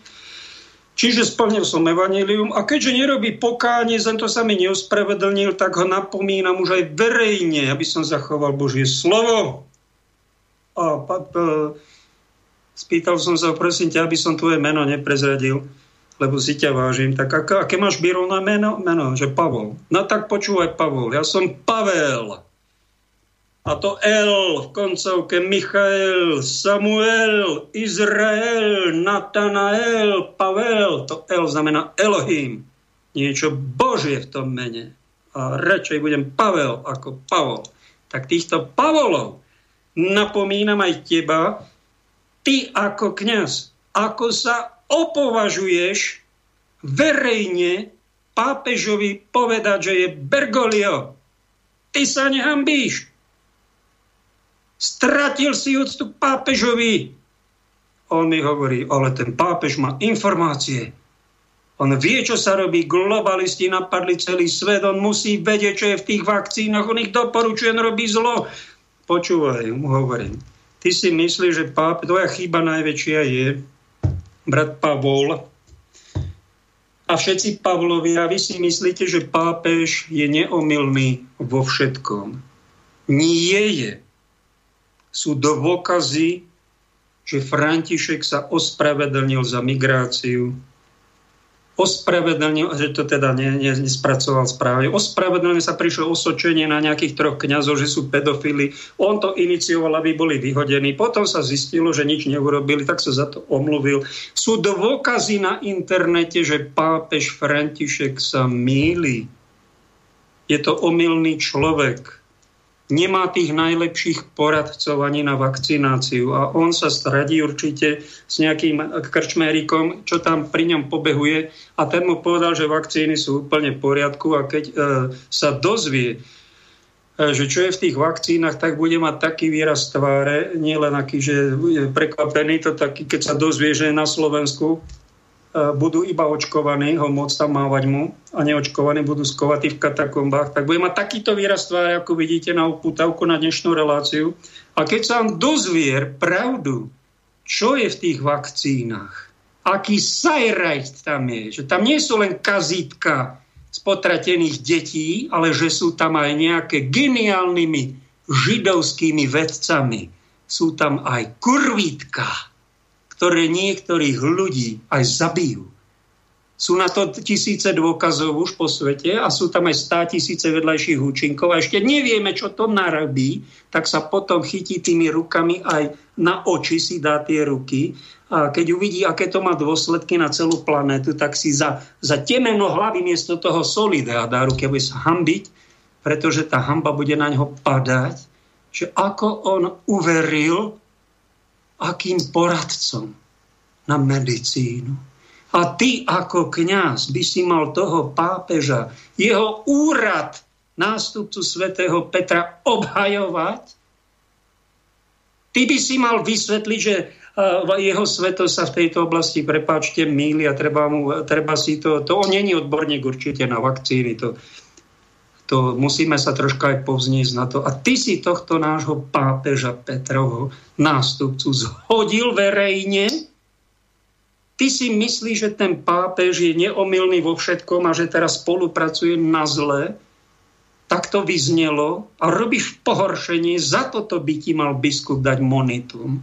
Čiže splnil som evanílium a keďže nerobí pokánie, len to sa mi neospravedlnil, tak ho napomínam už aj verejne, aby som zachoval Božie slovo. A pa, spýtal som sa, prosím ťa, aby som tvoje meno neprezradil, lebo si ťa vážim. Tak aké, máš na meno? Meno, že Pavol. No tak počúvaj, Pavol, ja som Pavel. A to L v koncovke Michael, Samuel, Izrael, Natanael, Pavel. To L znamená Elohim. Niečo Božie v tom mene. A radšej budem Pavel ako Pavol. Tak týchto Pavlov napomínam aj teba, ty ako kňaz, ako sa opovažuješ verejne pápežovi povedať, že je Bergoglio. Ty sa nehambíš. Stratil si úctu k pápežovi. On mi hovorí, ale ten pápež má informácie. On vie, čo sa robí. Globalisti napadli celý svet. On musí vedieť, čo je v tých vakcínach. On ich doporučuje, on robí zlo. Počúvaj, mu hovorím. Ty si myslíš, že pápež, tvoja chyba najväčšia je, brat Pavol, a všetci Pavlovia, vy si myslíte, že pápež je neomilný vo všetkom. Nie je sú dôkazy, že František sa ospravedlnil za migráciu, ospravedlnil, že to teda ne, ne, nespracoval správne, ospravedlnil sa prišlo osočenie na nejakých troch kňazov, že sú pedofily. On to inicioval, aby boli vyhodení. Potom sa zistilo, že nič neurobili, tak sa za to omluvil. Sú dôkazy na internete, že pápež František sa míli. Je to omylný človek nemá tých najlepších poradcov ani na vakcináciu a on sa stradí určite s nejakým krčmérikom, čo tam pri ňom pobehuje a ten mu povedal, že vakcíny sú úplne v poriadku a keď e, sa dozvie, e, že čo je v tých vakcínach, tak bude mať taký výraz tváre, nielen aký, že je prekvapený, to taký, keď sa dozvie, že je na Slovensku, budú iba očkovaní, ho môcť tam mávať mu a neočkovaní budú skovatí v katakombách, tak bude mať takýto výraz tváre, ako vidíte na uputavku na dnešnú reláciu. A keď sa vám dozvier pravdu, čo je v tých vakcínach, aký sajrajt tam je, že tam nie sú len kazítka z potratených detí, ale že sú tam aj nejaké geniálnymi židovskými vedcami. Sú tam aj kurvítka, ktoré niektorých ľudí aj zabijú. Sú na to tisíce dôkazov už po svete a sú tam aj stá tisíce vedľajších účinkov. A ešte nevieme, čo to narobí, tak sa potom chytí tými rukami aj na oči si dá tie ruky. A keď uvidí, aké to má dôsledky na celú planetu, tak si za, za temeno hlavy miesto toho solidea dá ruky, aby sa hambiť, pretože tá hamba bude na ňo padať, že ako on uveril akým poradcom na medicínu. A ty ako kňaz by si mal toho pápeža, jeho úrad nástupcu svätého Petra obhajovať. Ty by si mal vysvetliť, že jeho sveto sa v tejto oblasti, prepáčte, míli a treba, mu, treba si to... To on není odborník určite na vakcíny, to, to musíme sa troška aj povzniesť na to. A ty si tohto nášho pápeža Petrovho nástupcu zhodil verejne. Ty si myslíš, že ten pápež je neomilný vo všetkom a že teraz spolupracuje na zle. Tak to vyznelo a robíš pohoršenie, za toto by ti mal biskup dať monitum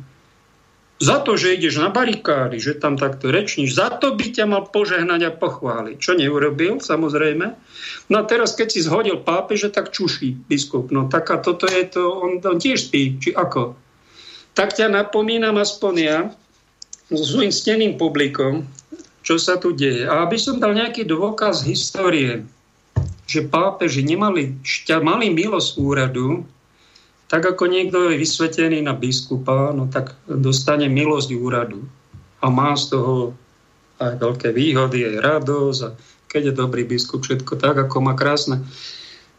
za to, že ideš na barikády, že tam takto rečníš, za to by ťa mal požehnať a pochváliť. Čo neurobil, samozrejme. No a teraz, keď si zhodil pápeže, tak čuší biskup. No tak a toto je to, on, on tiež spí, či ako. Tak ťa napomínam aspoň ja, so svojím steným publikom, čo sa tu deje. A aby som dal nejaký dôkaz histórie, že pápeži nemali, šťa, mali milosť úradu, tak ako niekto je vysvetený na biskupa, no tak dostane milosť úradu. A má z toho aj veľké výhody, aj radosť. A keď je dobrý biskup, všetko tak, ako má krásne.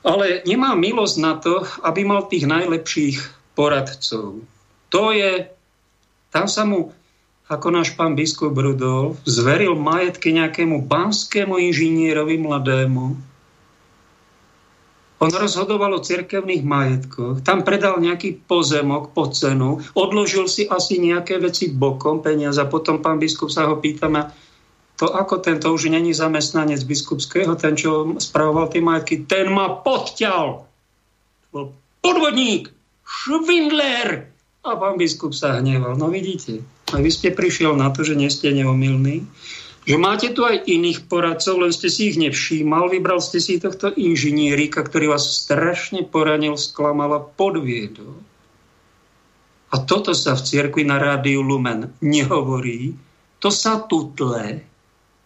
Ale nemá milosť na to, aby mal tých najlepších poradcov. To je, tam sa mu ako náš pán biskup Rudolf zveril majetky nejakému banskému inžinierovi mladému. On rozhodoval o cirkevných majetkoch, tam predal nejaký pozemok po cenu, odložil si asi nejaké veci bokom, peniaze a potom pán biskup sa ho pýtame, to ako tento už není zamestnanec biskupského, ten, čo spravoval tie majetky, ten ma podťal. Bol podvodník, švindler. A pán biskup sa hneval. No vidíte, a vy ste prišiel na to, že nie ste neomilní, že máte tu aj iných poradcov, len ste si ich nevšímal, vybral ste si tohto inžinierika, ktorý vás strašne poranil, sklamal a podviedol. A toto sa v cirkvi na rádiu Lumen nehovorí, to sa tutle.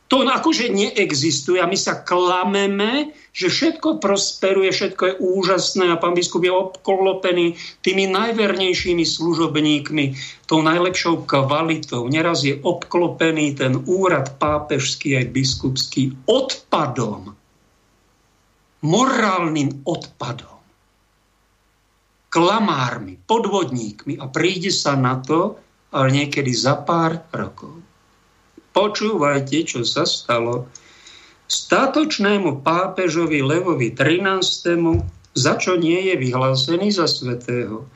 To akože neexistuje a my sa klameme, že všetko prosperuje, všetko je úžasné a pán biskup je obklopený tými najvernejšími služobníkmi, tou najlepšou kvalitou. Neraz je obklopený ten úrad pápežský aj biskupský odpadom, morálnym odpadom, klamármi, podvodníkmi a príde sa na to, ale niekedy za pár rokov. Počúvajte, čo sa stalo. Statočnému pápežovi Levovi XIII, za čo nie je vyhlásený za svetého.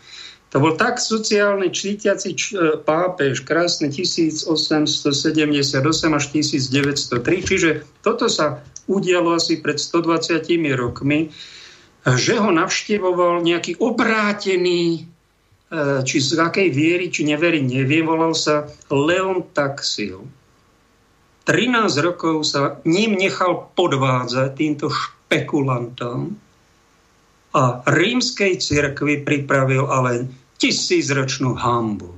To bol tak sociálny čítiaci č- e, pápež, krásne 1878 až 1903, čiže toto sa udialo asi pred 120 rokmi, že ho navštevoval nejaký obrátený, e, či z akej viery, či neverí, nevie, volal sa Leon Taxil 13 rokov sa ním nechal podvádzať týmto špekulantom a rímskej cirkvi pripravil ale tisícročnú hambu.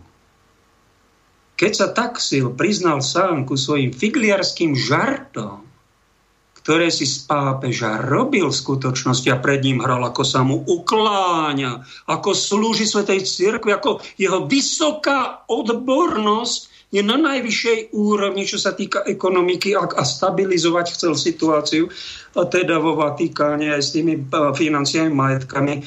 Keď sa Taxil priznal sám ku svojim figliarským žartom, ktoré si z pápeža robil v skutočnosti a pred ním hral, ako sa mu ukláňa, ako slúži Svetej cirkvi, ako jeho vysoká odbornosť je na najvyššej úrovni, čo sa týka ekonomiky a, a stabilizovať chcel situáciu, a teda vo Vatikáne aj s tými financiami, majetkami.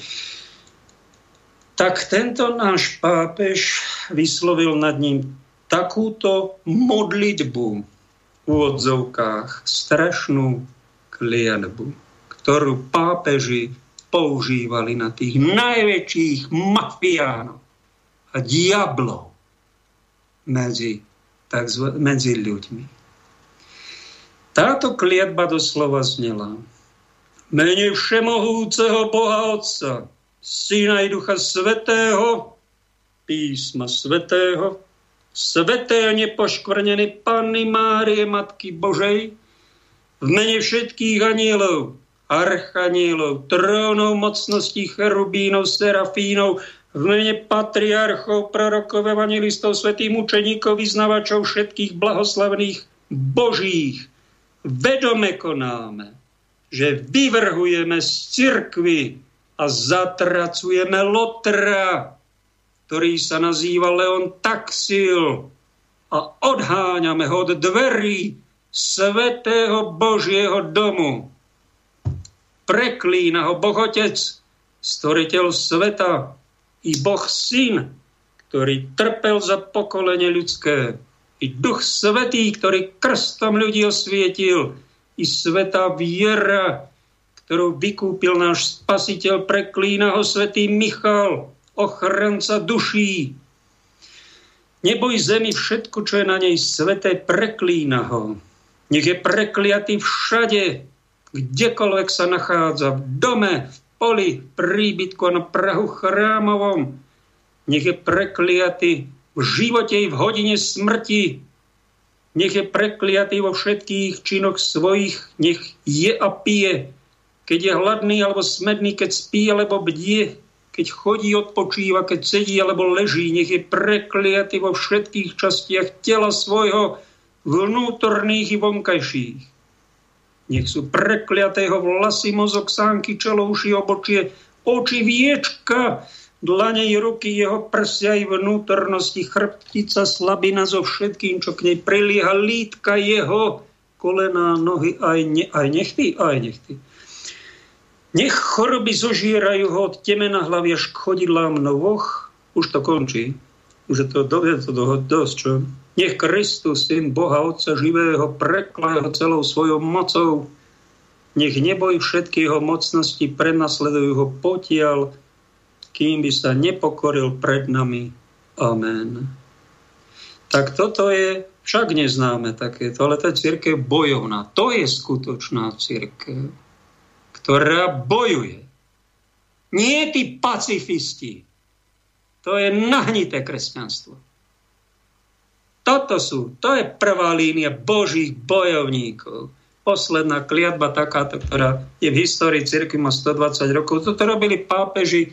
Tak tento náš pápež vyslovil nad ním takúto modlitbu v úvodzovkách, strašnú kliatbu, ktorú pápeži používali na tých najväčších mafiánov a diablov medzi, takzva, medzi ľuďmi. Táto kliatba doslova znela. Mene všemohúceho Boha Otca, Syna i Ducha Svetého, písma Svetého, Sveté a nepoškvrnené Panny Márie, Matky Božej, v mene všetkých anielov, archanielov, trónov, mocností, cherubínov, serafínov, v mene patriarchov, prorokov, evangelistov, svetých mučeníkov, vyznavačov všetkých blahoslavných božích vedome konáme, že vyvrhujeme z cirkvy a zatracujeme Lotra, ktorý sa nazýva Leon Taxil a odháňame ho od dverí svetého Božieho domu. Preklína ho Boh Otec, stvoriteľ sveta, i Boh Syn, ktorý trpel za pokolenie ľudské, i Duch Svetý, ktorý krstom ľudí osvietil, i Sveta viera, ktorú vykúpil náš spasiteľ, preklína ho Svetý Michal, ochranca duší. Neboj zemi všetko, čo je na nej sveté, preklína ho. Nech je prekliatý všade, kdekoľvek sa nachádza, v dome, v poli, príbytku na Prahu chrámovom. Nech je prekliatý v živote i v hodine smrti. Nech je prekliatý vo všetkých činoch svojich. Nech je a pije. Keď je hladný alebo smedný, keď spí alebo bdie, keď chodí, odpočíva, keď sedí alebo leží, nech je prekliatý vo všetkých častiach tela svojho, vnútorných i vonkajších nech sú prekliatého vlasy, mozog, sánky, čelo, uši, obočie, oči, viečka, dlane i ruky, jeho prsia i vnútornosti, chrbtica, slabina so všetkým, čo k nej prilieha, lítka jeho, kolená, nohy, aj, ne, aj nechty, aj nechty. Nech choroby zožierajú ho od temena hlavy až k chodidlám novoch. Už to končí. Už je to, je to dosť, čo? Nech Kristus, syn Boha Otca živého, prekla jeho celou svojou mocou. Nech neboj všetky jeho mocnosti prenasledujú ho potiaľ, kým by sa nepokoril pred nami. Amen. Tak toto je, však neznáme takéto, ale tá církev bojovná. To je skutočná církev, ktorá bojuje. Nie tí pacifisti. To je nahnité kresťanstvo. Toto sú, to je prvá línia božích bojovníkov. Posledná kliatba takáto, ktorá je v histórii cirkvi má 120 rokov. Toto robili pápeži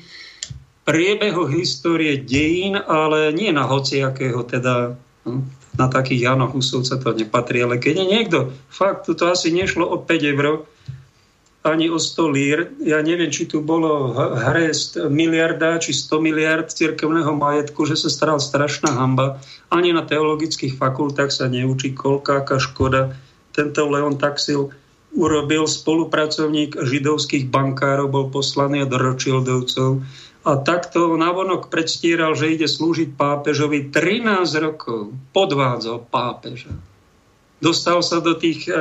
priebehu histórie dejín, ale nie na hociakého teda no, na takých Jano Husovca to nepatrí, ale keď je niekto, fakt, to asi nešlo o 5 eur, ani o 100 lír. Ja neviem, či tu bolo hre miliarda či 100 miliard cirkevného majetku, že sa staral strašná hamba. Ani na teologických fakultách sa neučí, koľkáka škoda. Tento Leon Taxil urobil spolupracovník židovských bankárov, bol poslaný od Rothschildovcov a takto navonok predstíral, že ide slúžiť pápežovi 13 rokov. Podvádzal pápeža. Dostal sa do tých e,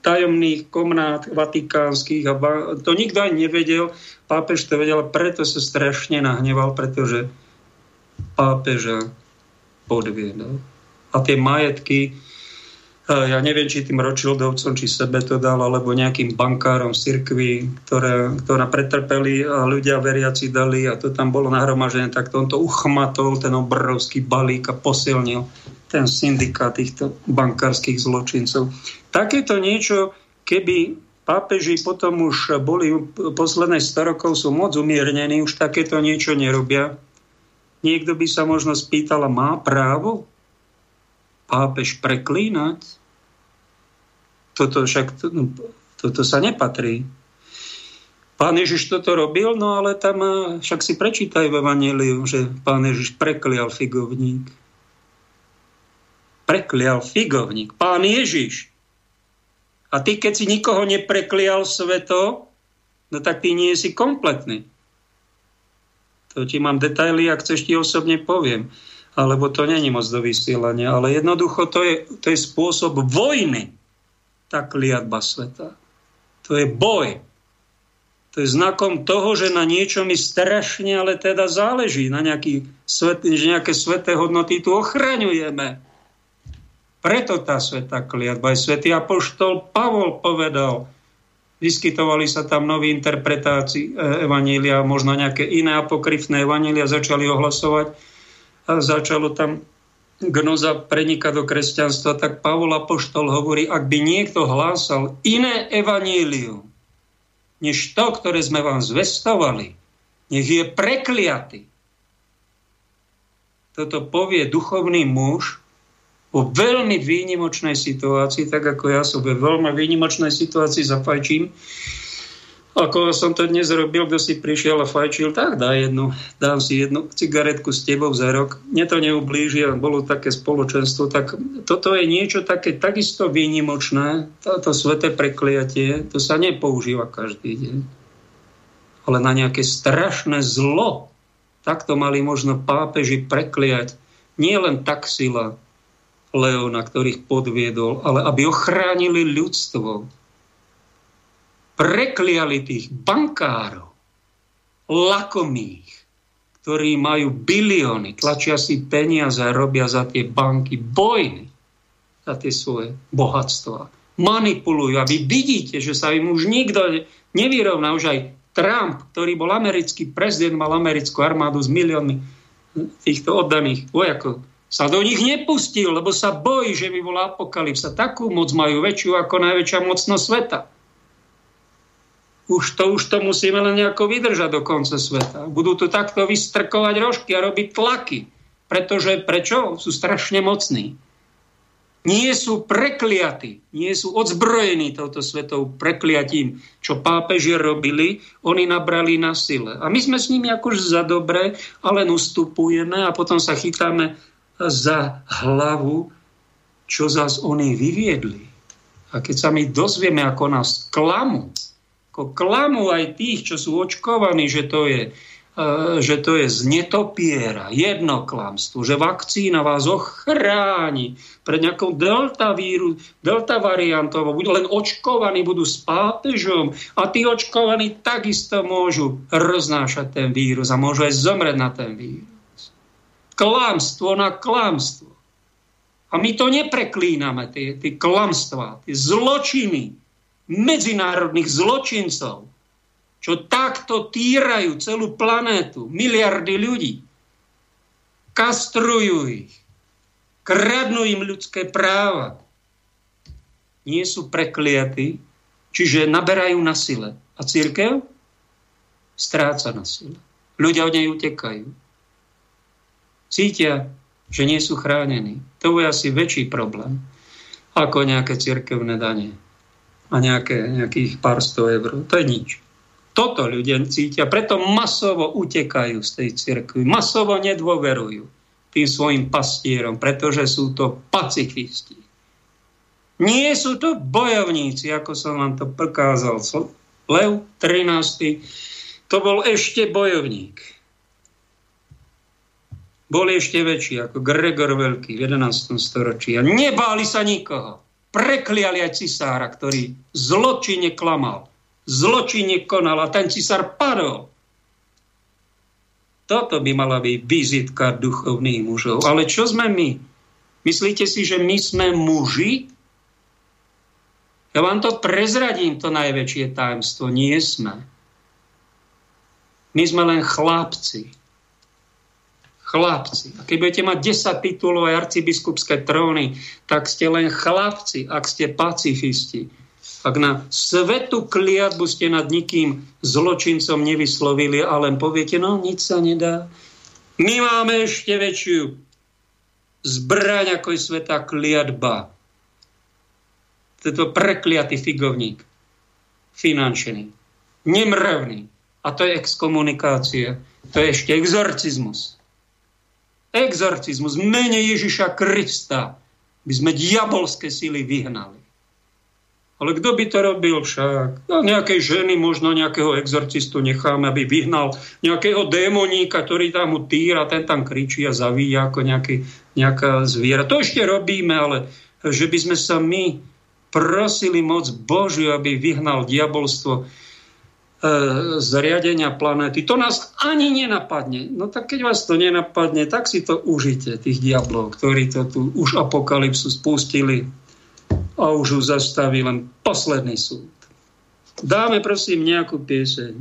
tajomných komnát vatikánskych a to nikto ani nevedel. Pápež to vedel, preto sa strašne nahneval, pretože pápeža podviedol. A tie majetky ja neviem, či tým Rothschildovcom, či sebe to dal, alebo nejakým bankárom z cirkvi, ktoré, ktoré pretrpeli a ľudia veriaci dali a to tam bolo nahromažené, tak on to uchmatol, ten obrovský balík a posilnil ten syndikát týchto bankárskych zločincov. Takéto niečo, keby pápeži potom už boli posledné 100 rokov, sú moc umiernení, už takéto niečo nerobia. Niekto by sa možno spýtal, má právo pápež preklínať? Toto však, no, toto sa nepatrí. Pán Ježiš toto robil, no ale tam eh, však si prečítaj v Evangeliu, že pán Ježiš preklial figovník. Preklial figovník. Pán Ježiš. A ty, keď si nikoho nepreklial sveto, no tak ty nie si kompletný. To ti mám detaily, ak chceš ti osobne poviem alebo to není moc do vysielania, ale jednoducho to je, to je spôsob vojny, tá kliatba sveta. To je boj. To je znakom toho, že na niečo mi strašne, ale teda záleží. Na nejaký svet, že nejaké sveté hodnoty tu ochraňujeme. Preto tá sveta kliatba. Aj svätý Apoštol Pavol povedal, vyskytovali sa tam nové interpretácie Evanília, možno nejaké iné apokryfné Evanília začali ohlasovať a začalo tam gnoza prenikať do kresťanstva, tak Pavol Apoštol hovorí, ak by niekto hlásal iné evanílium, než to, ktoré sme vám zvestovali, nech je prekliaty. Toto povie duchovný muž vo veľmi výnimočnej situácii, tak ako ja som ve veľmi výnimočnej situácii zafajčím, ako som to dnes robil, kto si prišiel a fajčil, tak dá jednu, dám si jednu cigaretku s tebou za rok. Mne to neublíži a bolo také spoločenstvo. Tak toto je niečo také takisto výnimočné, toto sveté prekliatie, to sa nepoužíva každý deň. Ale na nejaké strašné zlo, takto mali možno pápeži prekliať nie len taxila Leona, ktorých podviedol, ale aby ochránili ľudstvo prekliali tých bankárov, lakomých, ktorí majú bilióny, tlačia si peniaze a robia za tie banky bojny, za tie svoje bohatstva. Manipulujú a vy vidíte, že sa im už nikto nevyrovná. Už aj Trump, ktorý bol americký prezident, mal americkú armádu s miliónmi týchto oddaných vojakov, sa do nich nepustil, lebo sa bojí, že by bola apokalypsa. Takú moc majú väčšiu ako najväčšia mocnosť sveta už to, už to musíme len nejako vydržať do konca sveta. Budú tu takto vystrkovať rožky a robiť tlaky. Pretože prečo? Sú strašne mocní. Nie sú prekliatí, nie sú odzbrojení touto svetou prekliatím, čo pápeži robili, oni nabrali na sile. A my sme s nimi akož za dobre, ale ustupujeme a potom sa chytáme za hlavu, čo zás oni vyviedli. A keď sa my dozvieme, ako nás klamú, ako klamú aj tých, čo sú očkovaní, že to je že to je z netopiera, jednoklamstvo, že vakcína vás ochráni pred nejakou delta, víru, delta variantou, budú len očkovaní, budú s pápežom a tí očkovaní takisto môžu roznášať ten vírus a môžu aj zomrieť na ten vírus. Klamstvo na klamstvo. A my to nepreklíname, tie, tie klamstvá, tie zločiny medzinárodných zločincov, čo takto týrajú celú planétu, miliardy ľudí. Kastrujú ich. Kradnú im ľudské práva. Nie sú prekliatí, čiže naberajú na sile. A církev stráca na sile. Ľudia od nej utekajú. Cítia, že nie sú chránení. To je asi väčší problém ako nejaké cirkevné dane a nejaké, nejakých pár sto eur. To je nič. Toto ľudia cítia, preto masovo utekajú z tej cirkvi, masovo nedôverujú tým svojim pastierom, pretože sú to pacifisti. Nie sú to bojovníci, ako som vám to prekázal. Lev 13. To bol ešte bojovník. Bol ešte väčší ako Gregor Veľký v 11. storočí. A nebáli sa nikoho. Prekliali aj cisára, ktorý zločine klamal zločine konal a ten cisár padol. Toto by mala byť vizitka duchovných mužov. Ale čo sme my? Myslíte si, že my sme muži? Ja vám to prezradím, to najväčšie tajemstvo. Nie sme. My sme len chlapci. Chlapci. A keď budete mať 10 titulov aj arcibiskupské tróny, tak ste len chlapci, ak ste pacifisti ak na svetu kliatbu ste nad nikým zločincom nevyslovili a len poviete, no nič sa nedá. My máme ešte väčšiu zbraň, ako je sveta kliatba. Tento prekliatý figovník. Finančný. Nemravný. A to je exkomunikácia. To je ešte exorcizmus. Exorcizmus. Mene Ježiša Krista by sme diabolské sily vyhnali. Ale kto by to robil však? No, nejakej ženy, možno nejakého exorcistu necháme, aby vyhnal nejakého démoníka, ktorý tam mu týra, ten tam kričí a zavíja ako nejaký, nejaká zviera. To ešte robíme, ale že by sme sa my prosili moc Božiu, aby vyhnal diabolstvo e, z riadenia planéty. To nás ani nenapadne. No tak keď vás to nenapadne, tak si to užite, tých diablov, ktorí to tu už apokalypsu spustili a už ju zastaví len posledný súd. Dáme prosím nejakú pieseň.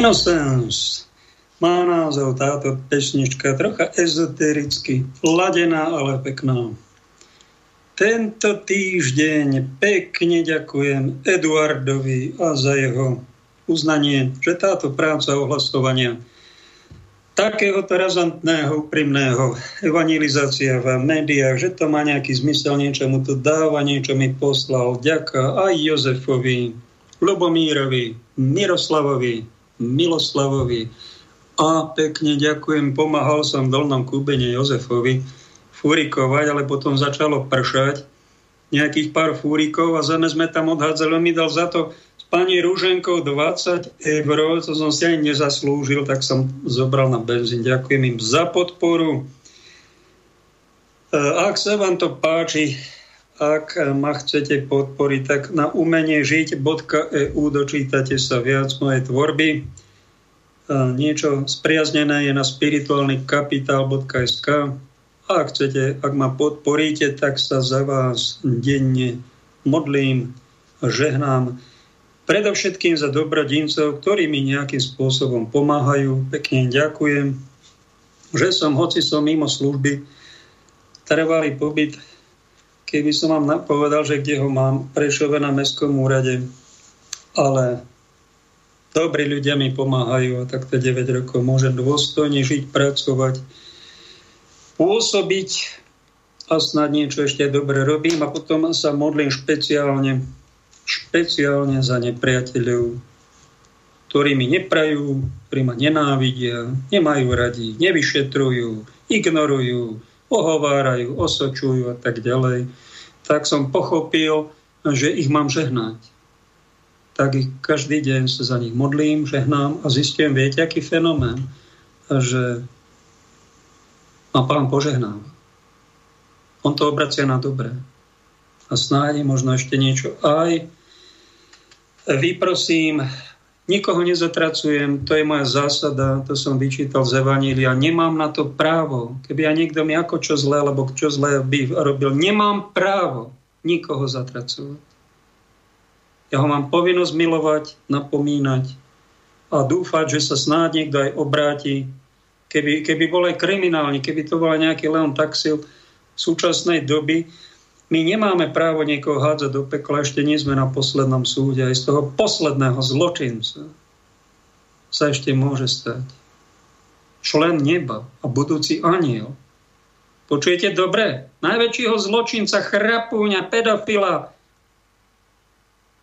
Innocence má názov táto pesnička, trocha ezotericky, ladená, ale pekná. Tento týždeň pekne ďakujem Eduardovi a za jeho uznanie, že táto práca ohlasovania takéhoto razantného, úprimného evangelizácia v médiách, že to má nejaký zmysel, niečomu to dáva, niečo mi poslal. Ďaká aj Jozefovi, Lubomírovi, Miroslavovi, Miloslavovi a pekne ďakujem. Pomáhal som v Dolnom Kúbene Jozefovi fúrikovať, ale potom začalo pršať nejakých pár fúrikov a zeme sme tam odhádzali. On mi dal za to s pani Rúženkou 20 eur, to som si ani nezaslúžil, tak som zobral na benzín. Ďakujem im za podporu. E, ak sa vám to páči, ak ma chcete podporiť, tak na umeniežiť.eu dočítate sa viac mojej tvorby. Niečo spriaznené je na spirituálny kapitál.sk. A ak chcete, ak ma podporíte, tak sa za vás denne modlím, žehnám. Predovšetkým za dobrodincov, ktorí mi nejakým spôsobom pomáhajú. Pekne ďakujem, že som, hoci som mimo služby, trvalý pobyt keby som vám povedal, že kde ho mám, Prešove na Mestskom úrade, ale dobrí ľudia mi pomáhajú a takto 9 rokov. Môžem dôstojne žiť, pracovať, pôsobiť a snad niečo ešte dobre robím a potom sa modlím špeciálne, špeciálne za nepriateľov, ktorí mi neprajú, ktorí ma nenávidia, nemajú radi, nevyšetrujú, ignorujú, ohovárajú, osočujú a tak ďalej, tak som pochopil, že ich mám žehnať. Tak ich každý deň sa za nich modlím, žehnám a zistím, viete, aký fenomén, že ma pán požehnáva. On to obracia na dobré. A snáď možno ešte niečo aj vyprosím Nikoho nezatracujem, to je moja zásada, to som vyčítal z Evanília. Nemám na to právo. Keby ja niekto mi ako čo zlé, alebo čo zlé by robil, nemám právo nikoho zatracovať. Ja ho mám povinnosť milovať, napomínať a dúfať, že sa snáď niekto aj obráti. Keby, keby bol aj kriminálny, keby to bol nejaký Leon Taxil súčasnej doby, my nemáme právo niekoho hádzať do pekla, ešte nie sme na poslednom súde. Aj z toho posledného zločinca sa ešte môže stať člen neba a budúci aniel. Počujete dobre? Najväčšieho zločinca, chrapúňa, pedofila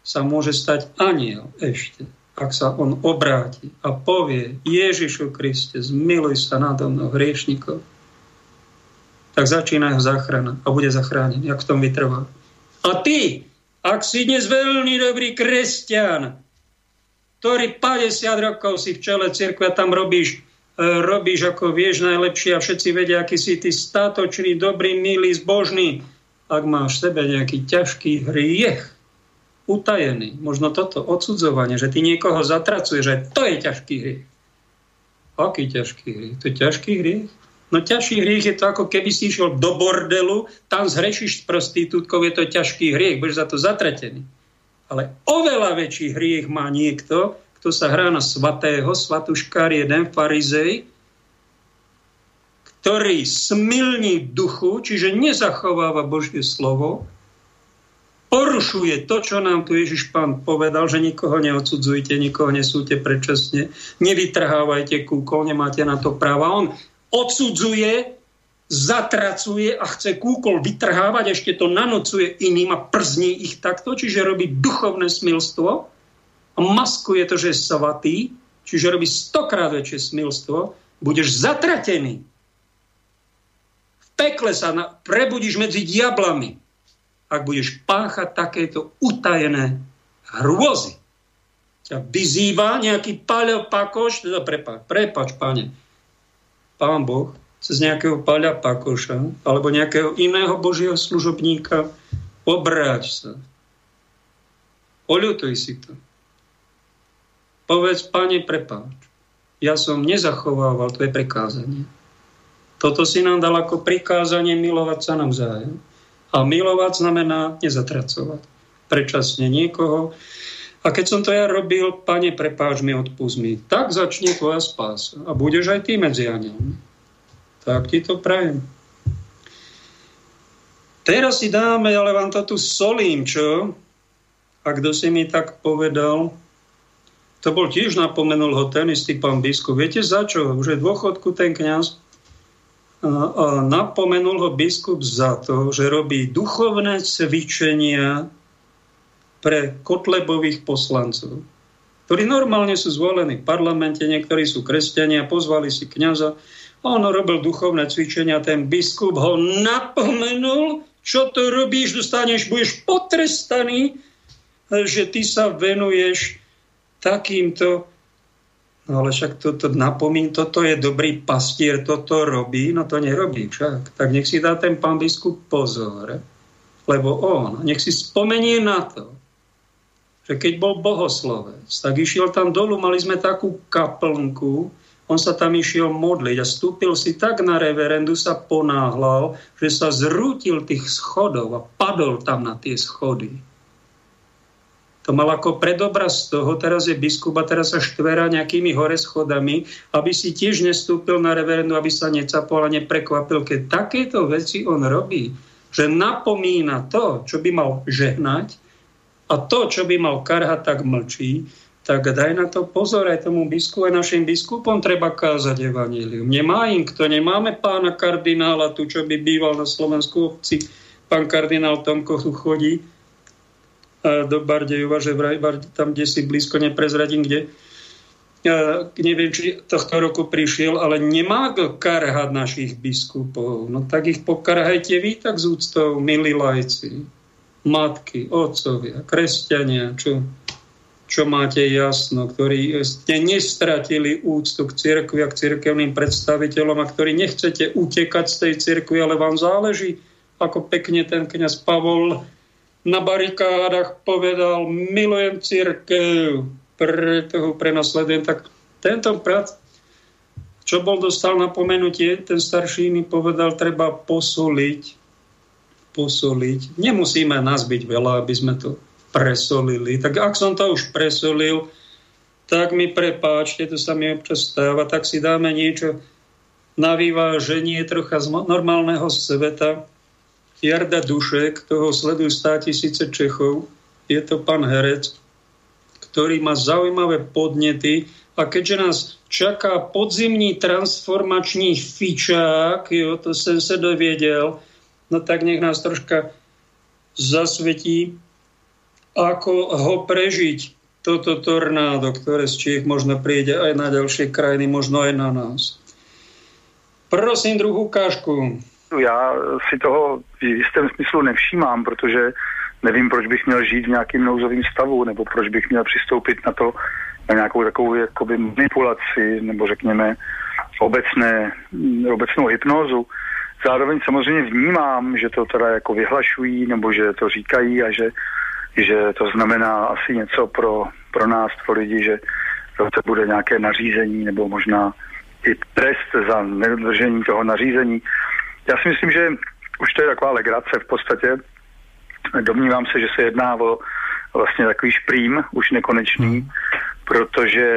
sa môže stať aniel ešte, ak sa on obráti a povie Ježišu Kriste, zmiluj sa nado mnou hriešnikov tak začína jeho záchrana a bude zachránený, ak v tom vytrvá. A ty, ak si dnes veľmi dobrý kresťan, ktorý 50 rokov si v čele cirkve tam robíš, e, robíš ako vieš najlepšie a všetci vedia, aký si ty statočný, dobrý, milý, zbožný. Ak máš v sebe nejaký ťažký hriech, utajený, možno toto odsudzovanie, že ty niekoho zatracuješ, že to je ťažký hriech. Aký ťažký hriech? To je ťažký hriech? No ťažší hriech je to, ako keby si išiel do bordelu, tam zhrešiš s prostitútkou, je to ťažký hriech, budeš za to zatratený. Ale oveľa väčší hriech má niekto, kto sa hrá na svatého, svatuškár jeden farizej, ktorý smilní duchu, čiže nezachováva Božie slovo, porušuje to, čo nám tu Ježiš pán povedal, že nikoho neodsudzujte, nikoho nesúte predčasne, nevytrhávajte kúkol, nemáte na to práva. On odsudzuje, zatracuje a chce kúkol vytrhávať, ešte to nanocuje iným a przní ich takto, čiže robí duchovné smilstvo a maskuje to, že je svatý, čiže robí stokrát väčšie smilstvo, budeš zatratený. V pekle sa na, prebudíš medzi diablami, ak budeš páchať takéto utajené hrôzy. Ťa vyzýva nejaký Paľo Pakoš, teda prepáč, prepáč, pane, pán Boh cez nejakého Paľa Pakoša alebo nejakého iného Božieho služobníka, obráť sa. Oľutuj si to. Povedz, pane, prepáč. Ja som nezachovával tvoje prikázanie. Toto si nám dal ako prikázanie milovať sa navzájom. A milovať znamená nezatracovať. Prečasne niekoho. A keď som to ja robil, pane, prepáč mi, odpust mi. Tak začne tvoja spása. A budeš aj ty medzi anielmi. Tak ti to prajem. Teraz si dáme, ale vám to tu solím, čo? A kto si mi tak povedal, to bol tiež napomenul ho ten istý pán biskup. Viete za čo? Už je dôchodku ten kniaz. A, a napomenul ho biskup za to, že robí duchovné cvičenia pre Kotlebových poslancov, ktorí normálne sú zvolení v parlamente, niektorí sú kresťania, pozvali si kňaza a on robil duchovné cvičenia, ten biskup ho napomenul, čo to robíš, dostaneš, budeš potrestaný, že ty sa venuješ takýmto No ale však toto napomín, toto je dobrý pastier, toto robí, no to nerobí však. Tak nech si dá ten pán biskup pozor, lebo on, nech si spomenie na to, že keď bol bohoslovec, tak išiel tam dolu, mali sme takú kaplnku, on sa tam išiel modliť a stúpil si tak na reverendu, sa ponáhľal, že sa zrútil tých schodov a padol tam na tie schody. To mal ako predobraz toho, teraz je biskup a teraz sa štvera nejakými hore schodami, aby si tiež nestúpil na reverendu, aby sa necapol a neprekvapil, keď takéto veci on robí, že napomína to, čo by mal žehnať, a to, čo by mal karhať, tak mlčí, tak daj na to pozor aj tomu biskupu, aj našim biskupom treba kázať evanílium. Nemá im kto, nemáme pána kardinála tu, čo by býval na Slovensku obci. Pán kardinál Tomko tu chodí do Bardejova, že vraj, tam, kde si blízko neprezradím, kde neviem, či tohto roku prišiel, ale nemá karhať našich biskupov. No tak ich pokarhajte vy tak z úctou, milí lajci matky, otcovia, kresťania, čo, čo máte jasno, ktorí ste nestratili úctu k cirkvi a k cirkevným predstaviteľom a ktorí nechcete utekať z tej cirkvi, ale vám záleží, ako pekne ten kniaz Pavol na barikádach povedal, milujem církev, preto ho prenasledujem. Tak tento brat, čo bol dostal na pomenutie, ten starší mi povedal, treba posoliť posoliť. Nemusíme nás byť veľa, aby sme to presolili. Tak ak som to už presolil, tak mi prepáčte, to sa mi občas stáva, tak si dáme niečo na vyváženie trocha z normálneho sveta. Jarda Dušek, toho sledujú stá tisíce Čechov, je to pán herec, ktorý má zaujímavé podnety a keďže nás čaká podzimný transformačný fičák, jo, to som sa doviedel, no tak nech nás troška zasvetí, ako ho prežiť, toto tornádo, ktoré z Čiech možno príde aj na ďalšie krajiny, možno aj na nás. Prosím druhou kážku. Já si toho v jistém smyslu nevšímám, protože nevím, proč bych měl žít v nějakým nouzovém stavu, nebo proč bych měl přistoupit na to, na nějakou takovou jakoby manipulaci, nebo řekněme obecné, obecnou hypnózu. Zároveň samozřejmě vnímám, že to teda jako vyhlašují nebo že to říkají a že, že to znamená asi něco pro, pro nás, pro lidi, že to bude nějaké nařízení nebo možná i trest za nedodržení toho nařízení. Já si myslím, že už to je taková legrace v podstatě. Domnívám se, že se jedná o vlastně takový šprým, už nekonečný, hmm. Protože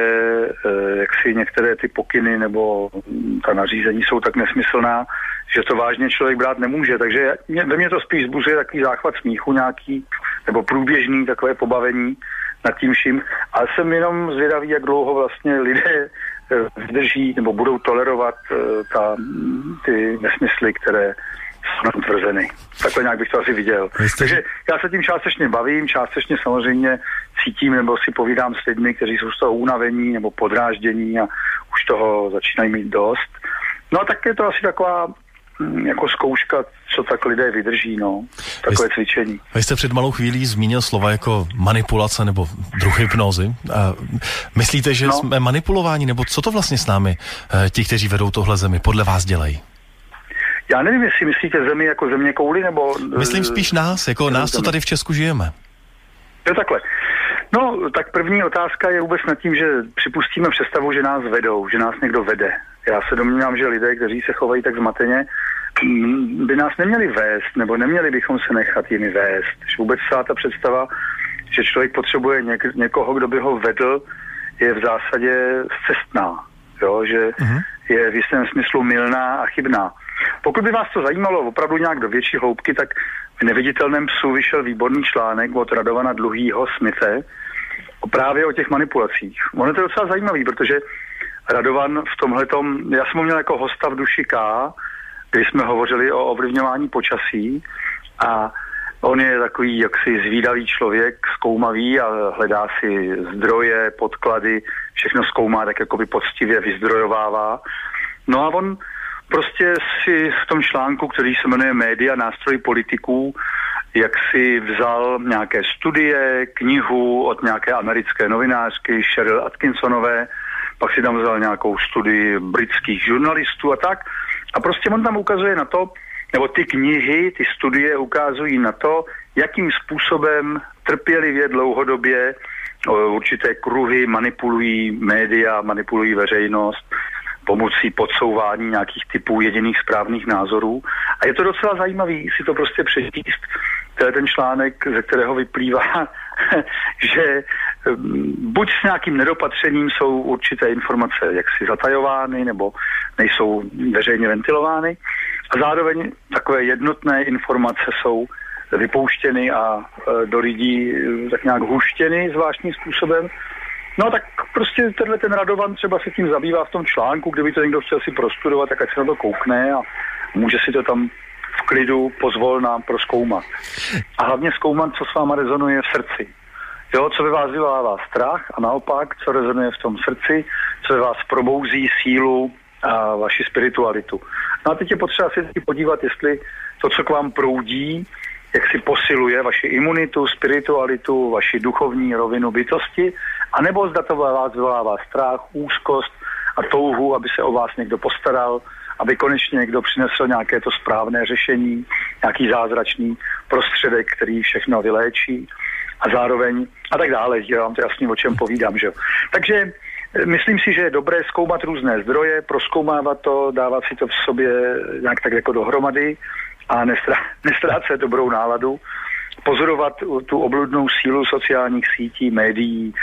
eh, jak si některé ty pokyny nebo ta nařízení jsou tak nesmyslná, že to vážně člověk brát nemůže. Takže mě, ve mně to spíš zbuzuje takový záchvat smíchu nějaký, nebo průběžný takové pobavení nad tím vším. Ale jsem jenom zvědavý, jak dlouho vlastně lidé eh, vydrží nebo budou tolerovat eh, ta, ty nesmysly, které jsou tvrzeny. Takhle nějak bych to asi viděl. Jste... Takže já se tím částečně bavím, částečně samozřejmě cítím nebo si povídám s lidmi, kteří jsou z toho unavení nebo podráždění a už toho začínají mít dost. No tak je to asi taková Mm, jako zkouška, co tak lidé vydrží, no, takové vy, cvičení. Vy jste před malou chvílí zmínil slova jako manipulace nebo druh hypnozy. A myslíte, že no. jsme manipulováni, nebo co to vlastně s námi eh, ti, kteří vedou tohle zemi, podle vás dělají? Já nevím, jestli myslíte zemi jako země kouly, nebo... Myslím spíš nás, jako nás, co tady v Česku žijeme. Jo, takhle. No, tak první otázka je vůbec nad tím, že připustíme představu, že nás vedou, že nás někdo vede. Já se domnívám, že lidé, kteří se chovají tak zmateně, mm, by nás neměli vést, nebo neměli bychom se nechat jimi vést. Že vůbec celá ta představa, že člověk potřebuje něk- někoho, kdo by ho vedl, je v zásadě cestná, jo? že uh-huh. je v jistém smyslu milná a chybná. Pokud by vás to zajímalo opravdu nějak do větší hloubky, tak v neviditelném psu vyšel výborný článek od Radovana Dluhýho Smithe o právě o těch manipulacích. Ono je to docela zajímavý, protože Radovan v tomhle já jsem ho měl jako hosta v duši K, kdy jsme hovořili o ovlivňování počasí a on je takový jaksi zvídavý člověk, zkoumavý a hledá si zdroje, podklady, všechno zkoumá tak jakoby poctivě vyzdrojovává. No a on prostě si v tom článku, který se jmenuje Média, nástroj politiků, jak si vzal nějaké studie, knihu od nějaké americké novinářky Cheryl Atkinsonové, pak si tam vzal nějakou studii britských žurnalistů a tak. A prostě on tam ukazuje na to, nebo ty knihy, ty studie ukazují na to, jakým způsobem trpělivě dlouhodobě určité kruhy manipulují média, manipulují veřejnost pomocí podsouvání nějakých typů jediných správných názorů. A je to docela zajímavý si to prostě přečíst. To je ten článek, ze kterého vyplývá, že buď s nějakým nedopatřením jsou určité informace jaksi zatajovány nebo nejsou veřejně ventilovány a zároveň takové jednotné informace jsou vypouštěny a e, do lidí e, tak nějak huštěny zvláštním způsobem. No tak prostě tenhle ten Radovan třeba se tím zabývá v tom článku, kdyby to někdo chtěl si prostudovat, tak ať se na to koukne a může si to tam v klidu pozvolná proskoumat. A hlavně zkoumat, co s váma rezonuje v srdci. Jo, co ve vás vyvolává strach a naopak, co rezonuje v tom srdci, co ve vás probouzí sílu a vaši spiritualitu. No a teď je potřeba si podívat, jestli to, co k vám proudí, jak si posiluje vaši imunitu, spiritualitu, vaši duchovní rovinu bytosti, anebo zda to vás vyvolává strach, úzkost a touhu, aby se o vás někdo postaral, aby konečně někdo přinesl nějaké to správné řešení, nějaký zázračný prostředek, který všechno vyléčí a zároveň a tak dále. Já vám to jasně o čem povídám. Že? Takže eh, myslím si, že je dobré zkoumat různé zdroje, proskoumávat to, dávat si to v sobě nějak tak jako dohromady a nestrácet dobrou náladu, pozorovat tu obludnou sílu sociálních sítí, médií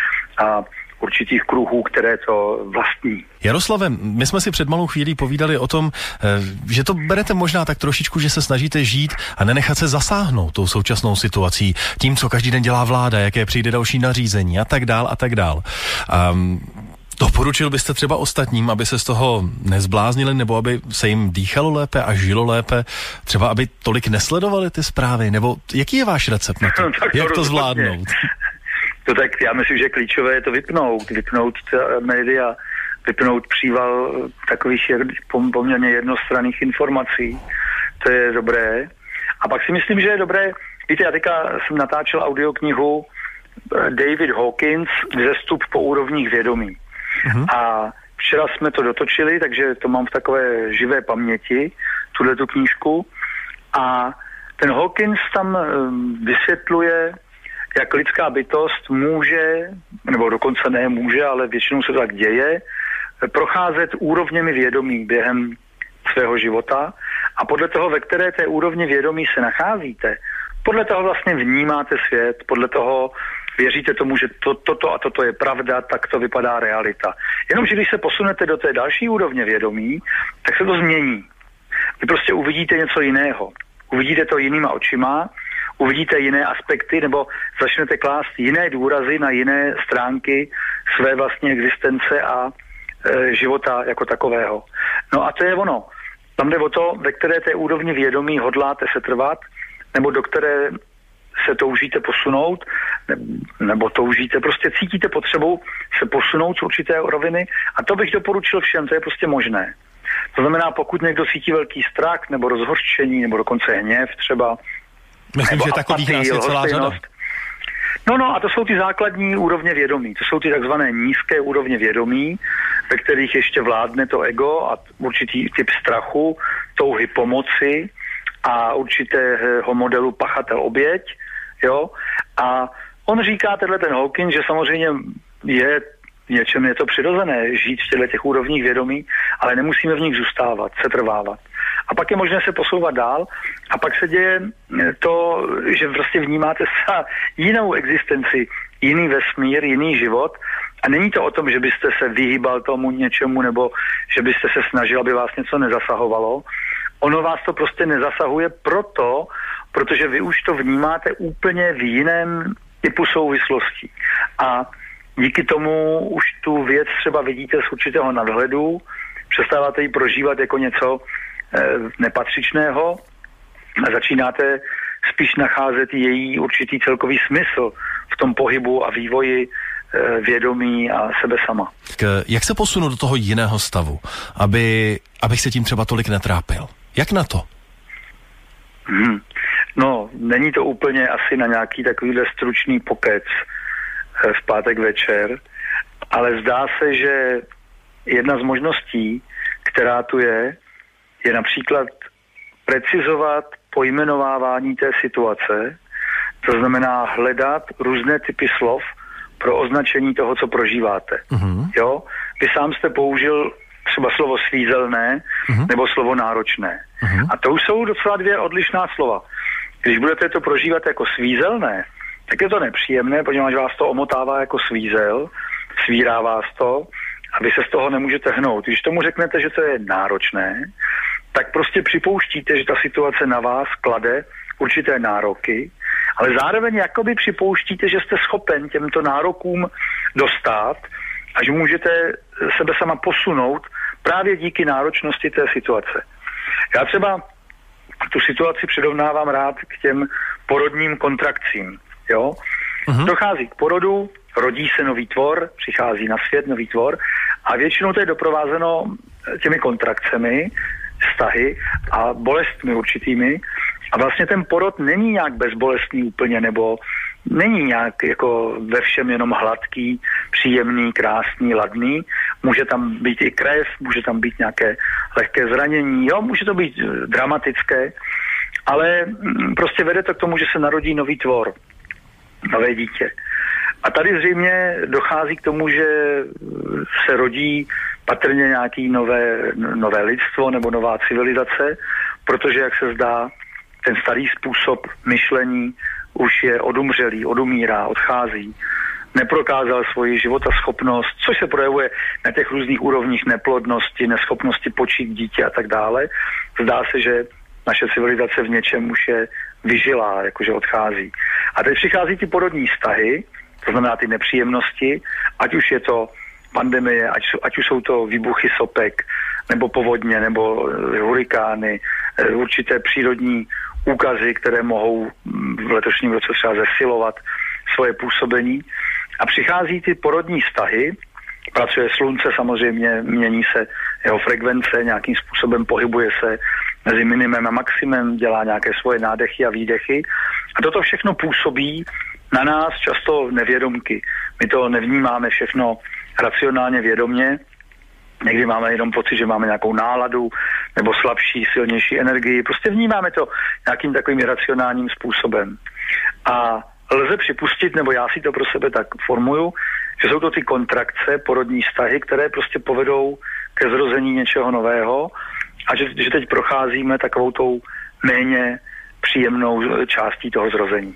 a určitých kruhů, které to vlastní. Jaroslave, my jsme si před malou chvílí povídali o tom, eh, že to berete možná tak trošičku, že se snažíte žít a nenechat se zasáhnout tou současnou situací, tím, co každý den dělá vláda, jaké přijde další nařízení a tak dál a tak dál. Um, Doporučil byste třeba ostatním, aby se z toho nezbláznili, nebo aby se jim dýchalo lépe a žilo lépe, třeba aby tolik nesledovali ty zprávy, nebo jaký je váš recept na to? No, Jak to zvládnout? To tak já myslím, že klíčové je to vypnout, vypnout média, vypnout příval takových poměrně jednostranných informací. To je dobré. A pak si myslím, že je dobré, víte, já teďka jsem natáčel audioknihu eh, David Hawkins, Vzestup po úrovních vědomí. Uh-huh. A včera jsme to dotočili, takže to mám v takové živé paměti, tuhle tu knížku. A ten Hawkins tam eh, vysvětluje, jak lidská bytost může, nebo dokonce ne může, ale většinou se tak děje, procházet úrovněmi vědomí během svého života a podle toho, ve které té úrovni vědomí se nacházíte, podle toho vlastně vnímáte svět, podle toho věříte tomu, že to, toto a toto je pravda, tak to vypadá realita. Jenomže když se posunete do té další úrovně vědomí, tak se to změní. Vy prostě uvidíte něco jiného. Uvidíte to jinýma očima, uvidíte jiné aspekty nebo začnete klást jiné důrazy na jiné stránky své vlastní existence a e, života jako takového. No a to je ono. Tam jde o to, ve které té úrovni vědomí hodláte se trvat, nebo do které se toužíte posunout, nebo toužíte, prostě cítíte potřebu se posunout z určité roviny a to bych doporučil všem, to je prostě možné. To znamená, pokud někdo cítí velký strach nebo rozhorčení nebo dokonce hněv třeba, Myslím, že takových nás je celá řada. No, no, a to jsou ty základní úrovně vědomí. To jsou ty takzvané nízké úrovně vědomí, ve kterých ještě vládne to ego a určitý typ strachu, touhy pomoci a určitého modelu pachatel-oběť, jo. A on říká, tenhle ten Hawking, že samozřejmě je něčem je to přirozené žít v těchto těch úrovních vědomí, ale nemusíme v nich zůstávat, setrvávat. A pak je možné se posouvat dál a pak se děje to, že prostě vnímáte sa jinou existenci, jiný vesmír, jiný život a není to o tom, že byste se vyhýbal tomu něčemu nebo že byste se snažil, aby vás něco nezasahovalo. Ono vás to prostě nezasahuje proto, protože vy už to vnímáte úplně v jiném typu souvislostí. A díky tomu už tu věc třeba vidíte z určitého nadhledu, přestáváte ji prožívat jako něco nepatřičného a začínáte spíš nacházet její určitý celkový smysl v tom pohybu a vývoji e, vědomí a sebe sama. K, jak se posunu do toho jiného stavu, aby, abych se tím třeba tolik netrápil? Jak na to? Hmm. No, není to úplně asi na nějaký takovýhle stručný pokec v pátek večer, ale zdá se, že jedna z možností, která tu je, je například precizovat pojmenovávání té situace, to znamená hledat různé typy slov pro označení toho, co prožíváte. Uh-huh. Jo? Vy sám jste použil třeba slovo svízelné uh-huh. nebo slovo náročné. Uh-huh. A to už jsou docela dvě odlišná slova. Když budete to prožívat jako svízelné, tak je to nepříjemné, protože vás to omotává jako svízel, svírá vás to a vy se z toho nemůžete hnout. Když tomu řeknete, že to je náročné, tak prostě připouštíte, že ta situace na vás klade určité nároky, ale zároveň jakoby připouštíte, že jste schopen těmto nárokům dostat a že můžete sebe sama posunout právě díky náročnosti té situace. Já třeba tu situaci přirovnávám rád k těm porodním kontrakcím. Jo? Uh-huh. Dochází k porodu, rodí se nový tvor, přichází na svět nový tvor a většinou to je doprovázeno těmi kontrakcemi, vztahy a bolestmi určitými. A vlastně ten porod není nějak bezbolestný úplně, nebo není nějak jako ve všem jenom hladký, příjemný, krásný, ladný. Může tam být i krev, může tam být nějaké lehké zranění, jo, může to být eh, dramatické, ale mm, prostě vede to k tomu, že se narodí nový tvor, nové dítě. A tady zřejmě dochází k tomu, že se rodí patrně nějaký nové, nové lidstvo nebo nová civilizace, protože, jak se zdá, ten starý způsob myšlení už je odumřelý, odumírá, odchází, neprokázal svoji životaschopnost, což se projevuje na těch různých úrovních neplodnosti, neschopnosti počít dítě a tak dále. Zdá se, že naše civilizace v něčem už je vyžilá, jakože odchází. A teď přichází ty porodní vztahy, to znamená ty nepříjemnosti, ať už je to pandemie, ať, ať už jsou to výbuchy sopek, nebo povodně, nebo eh, hurikány, eh, určité přírodní úkazy, které mohou mm, v letošním roce třeba zesilovat svoje působení. A přichází ty porodní vztahy, pracuje slunce samozřejmě, mění se jeho frekvence, nějakým způsobem pohybuje se mezi minimem a maximem, dělá nějaké svoje nádechy a výdechy. A toto všechno působí na nás často nevědomky. My to nevnímáme všechno racionálně vědomně, Někdy máme jenom pocit, že máme nějakou náladu nebo slabší, silnější energii. Prostě vnímáme to nějakým takovým racionálním způsobem. A lze připustit, nebo já si to pro sebe tak formuju, že jsou to ty kontrakce, porodní vztahy, které prostě povedou ke zrození něčeho nového a že, že teď procházíme takovou tou méně příjemnou částí toho zrození.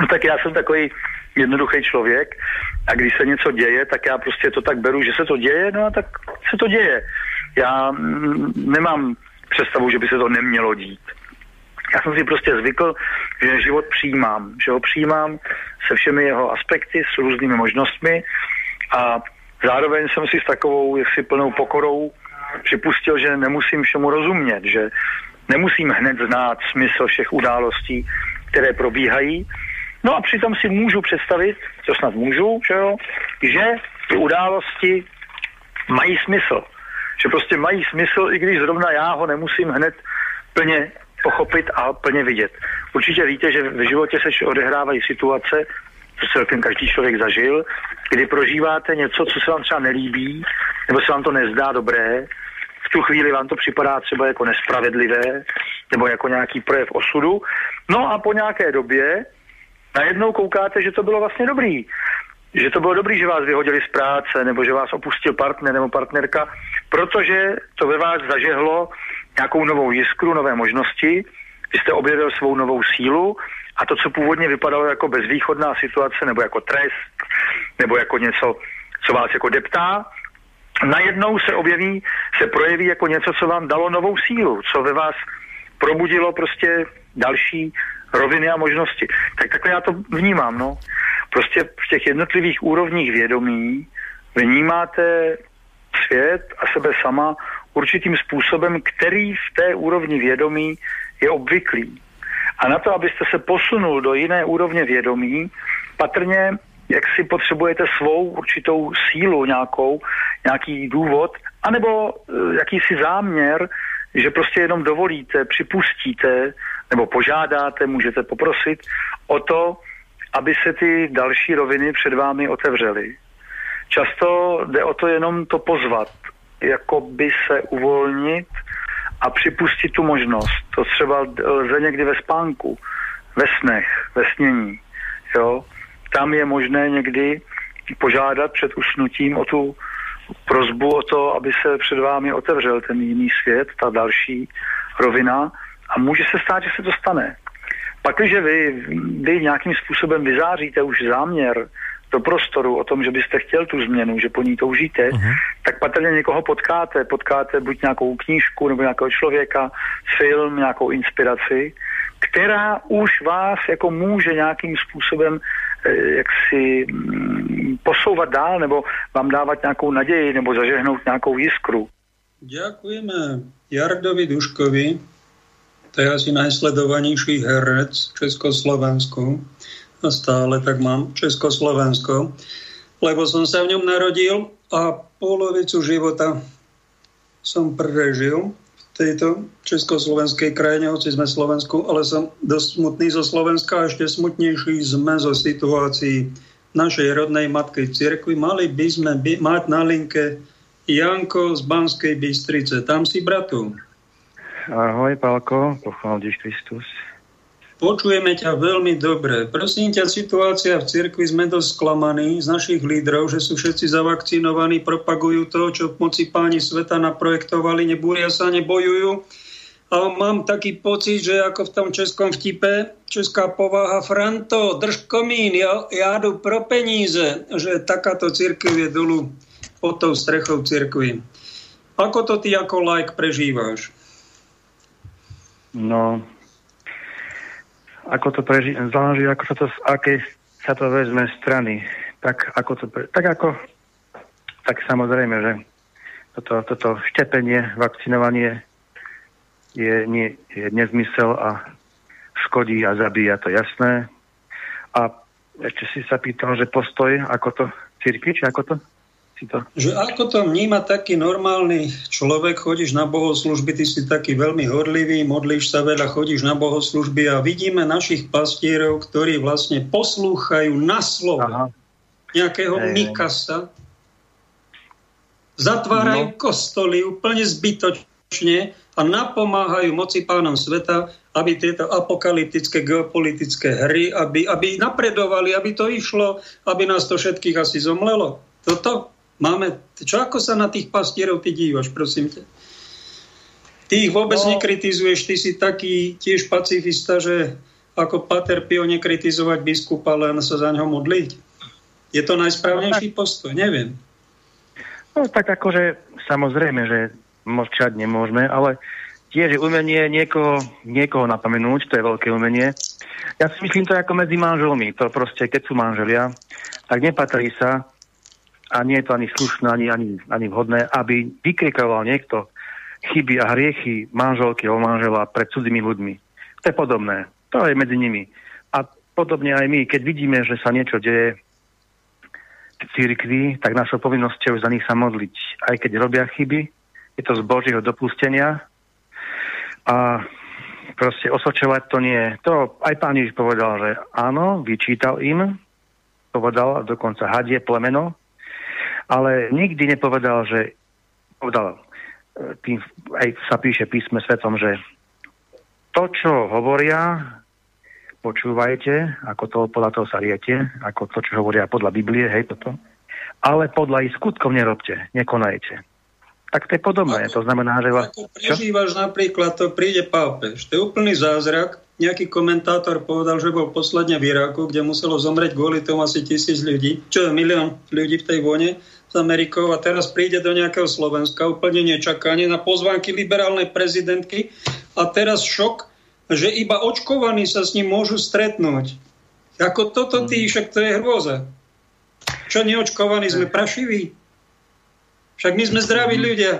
No tak já jsem takový jednoduchý člověk a když se něco děje, tak já prostě to tak beru, že se to děje, no a tak se to děje. Já mm, nemám představu, že by se to nemělo dít. Já jsem si prostě zvykl, že život přijímám, že ho přijímám se všemi jeho aspekty, s různými možnostmi a zároveň jsem si s takovou jaksi plnou pokorou připustil, že nemusím všemu rozumět, že nemusím hned znát smysl všech událostí, které probíhají, No a přitom si můžu představit, co snad můžu, že, jo, že ty události mají smysl. Že prostě mají smysl, i když zrovna já ho nemusím hned plně pochopit a plně vidět. Určitě víte, že v životě se odehrávají situace, co celkem každý člověk zažil, kdy prožíváte něco, co se vám třeba nelíbí, nebo se vám to nezdá dobré, v tu chvíli vám to připadá třeba jako nespravedlivé, nebo jako nějaký projev osudu. No a po nějaké době najednou koukáte, že to bylo vlastně dobrý. Že to bylo dobrý, že vás vyhodili z práce, nebo že vás opustil partner nebo partnerka, protože to ve vás zažehlo nějakou novou jiskru, nové možnosti, vy jste objevil svou novou sílu a to, co původně vypadalo jako bezvýchodná situace, nebo jako trest, nebo jako něco, co vás jako deptá, najednou se objeví, se projeví jako něco, co vám dalo novou sílu, co ve vás probudilo prostě další roviny a možnosti. Tak takhle já to vnímám, no. Prostě v těch jednotlivých úrovních vědomí vnímáte svět a sebe sama určitým způsobem, který v té úrovni vědomí je obvyklý. A na to, abyste se posunul do jiné úrovně vědomí, patrně jak si potřebujete svou určitou sílu nějakou, nějaký důvod, anebo e, jakýsi záměr, že prostě jenom dovolíte, připustíte nebo požádáte, můžete poprosit o to, aby se ty další roviny před vámi otevřely. Často jde o to jenom to pozvat, jako by se uvolnit a připustit tu možnost. To třeba lze někdy ve spánku, ve snech, ve snění. Jo? Tam je možné někdy požádat před usnutím o tu prozbu o to, aby se před vámi otevřel ten jiný svět, ta další rovina a může se stát, že se to stane. Pak, když vy, vy nějakým způsobem vyzáříte už záměr do prostoru o tom, že byste chtěl tu změnu, že po ní toužíte, uh-huh. tak patrně někoho potkáte. Potkáte buď nějakou knížku nebo nějakého člověka, film, nějakou inspiraci, která už vás jako může nějakým způsobem eh, jak si mm, posouvat dál nebo vám dávat nějakou naději nebo zažehnout nějakou jiskru. Ďakujeme Jardovi Duškovi, to je asi najsledovanejší herec v Československu a stále tak mám Československo, lebo som sa v ňom narodil a polovicu života som prežil v tejto československej krajine, hoci sme Slovensku, ale som dosť smutný zo Slovenska a ešte smutnejší sme zo situácií našej rodnej matky cirkvi. Mali by sme by, mať na linke Janko z Banskej Bystrice. Tam si bratu. Ahoj, Pálko, pochvál Kristus. Počujeme ťa veľmi dobre. Prosím ťa, situácia v cirkvi sme dosť sklamaní z našich lídrov, že sú všetci zavakcinovaní, propagujú to, čo v moci páni sveta naprojektovali, nebúria sa, nebojujú. A mám taký pocit, že ako v tom českom vtipe, česká povaha Franto, drž komín, ja, ja jdu pro peníze, že takáto církev je dolu pod tou strechou církvy. Ako to ty ako like prežíváš? No, ako to preži- záleží, ako sa to, z akej sa to vezme strany. Tak ako, to pre- tak ako, tak samozrejme, že toto, toto štepenie, vakcinovanie je, nie, je nezmysel a škodí a zabíja, to jasné. A ešte si sa pýtal, že postoj, ako to církvi, či ako to? Si to... Že ako to vníma taký normálny človek, chodíš na bohoslužby, ty si taký veľmi horlivý, modlíš sa veľa, chodíš na bohoslužby a vidíme našich pastierov, ktorí vlastne poslúchajú na slovo Aha. nejakého Ej. Mikasa, zatvárajú no. kostoly úplne zbytočne a napomáhajú moci pánom sveta, aby tieto apokalyptické geopolitické hry, aby, aby napredovali, aby to išlo, aby nás to všetkých asi zomlelo. Toto Máme, čo ako sa na tých pastierov ty dívaš, prosím ťa? Ty ich vôbec no. nekritizuješ, ty si taký tiež pacifista, že ako Pater Pio nekritizovať biskupa, len sa za ňo modliť. Je to najsprávnejší no, postoj? Neviem. No tak akože samozrejme, že mlčať nemôžeme, ale tiež umenie niekoho, niekoho napomenúť, to je veľké umenie. Ja si myslím to ako medzi manželmi. To proste, keď sú manželia, tak nepatrí sa a nie je to ani slušné, ani, ani, ani vhodné, aby vykrikoval niekto chyby a hriechy manželky alebo manžela pred cudzými ľuďmi. To je podobné. To je medzi nimi. A podobne aj my, keď vidíme, že sa niečo deje v církvi, tak našou povinnosťou je za nich sa modliť. Aj keď robia chyby, je to z Božieho dopustenia a proste osočovať to nie. To aj pán Ježiš povedal, že áno, vyčítal im, povedal dokonca hadie plemeno, ale nikdy nepovedal, že povedal, e, tým, aj sa píše písme svetom, že to, čo hovoria, počúvajte, ako to podľa toho sa riete, ako to, čo hovoria podľa Biblie, hej, toto, ale podľa ich skutkov nerobte, nekonajte. Tak to je podobné. Ako, to znamená, že... Ako prežívaš čo? napríklad, to príde pápež. To je úplný zázrak. Nejaký komentátor povedal, že bol posledne v Iraku, kde muselo zomrieť kvôli tomu asi tisíc ľudí, čo je milión ľudí v tej vojne s Amerikou a teraz príde do nejakého Slovenska úplne nečakanie na pozvánky liberálnej prezidentky a teraz šok, že iba očkovaní sa s ním môžu stretnúť. Ako toto ty, mhm. však to je hrôza. Čo neočkovaní sme prašiví? Však my sme zdraví mhm. ľudia.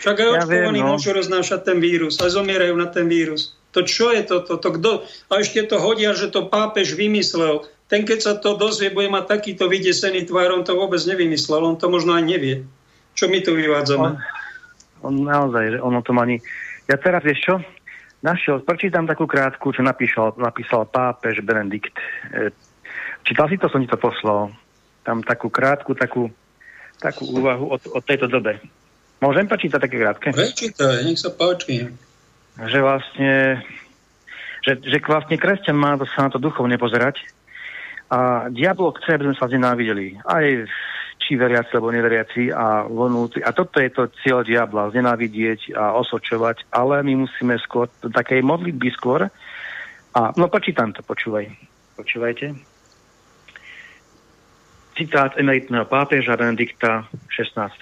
Však aj očkovaní ja no. môžu roznášať ten vírus a zomierajú na ten vírus. To čo je to? to, to kto? A ešte to hodia, že to pápež vymyslel. Ten, keď sa to dozvie, bude mať takýto vydesený tvár, on to vôbec nevymyslel, on to možno aj nevie. Čo my tu vyvádzame? On, on naozaj, ono to ani... Ja teraz, vieš čo? Našiel, prečítam takú krátku, čo napísal, napísal pápež Benedikt. E, čítal si to, som ti to poslal. Tam takú krátku, takú takú úvahu o, o tejto dobe. Môžem počítať také krátke? Prečítaj, nech sa páči. Že vlastne, že, že vlastne kresťan má sa na to duchovne pozerať a diablo chce, aby sme sa znenávideli. Aj či veriaci alebo neveriaci a vonúci. A toto je to cieľ diabla, znenávidieť a osočovať, ale my musíme skôr do takej modlitby skôr. A, no počítam to, počúvaj. Počúvajte citát emeritného pápeža Benedikta XVI.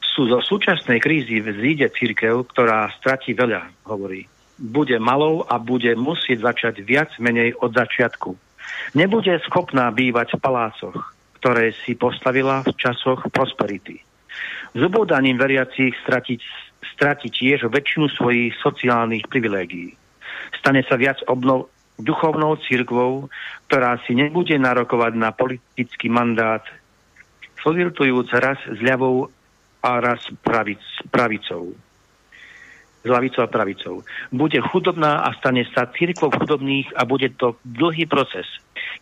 Sú zo súčasnej krízy vzíde církev, ktorá stratí veľa, hovorí. Bude malou a bude musieť začať viac menej od začiatku. Nebude schopná bývať v palácoch, ktoré si postavila v časoch prosperity. Zubúdaním veriacich stratiť, stratiť tiež väčšinu svojich sociálnych privilégií. Stane sa viac obnov, duchovnou církvou, ktorá si nebude narokovať na politický mandát, flirtujúc raz s ľavou a raz pravic, pravicou. S lavicou a pravicou. Bude chudobná a stane sa církvou chudobných a bude to dlhý proces.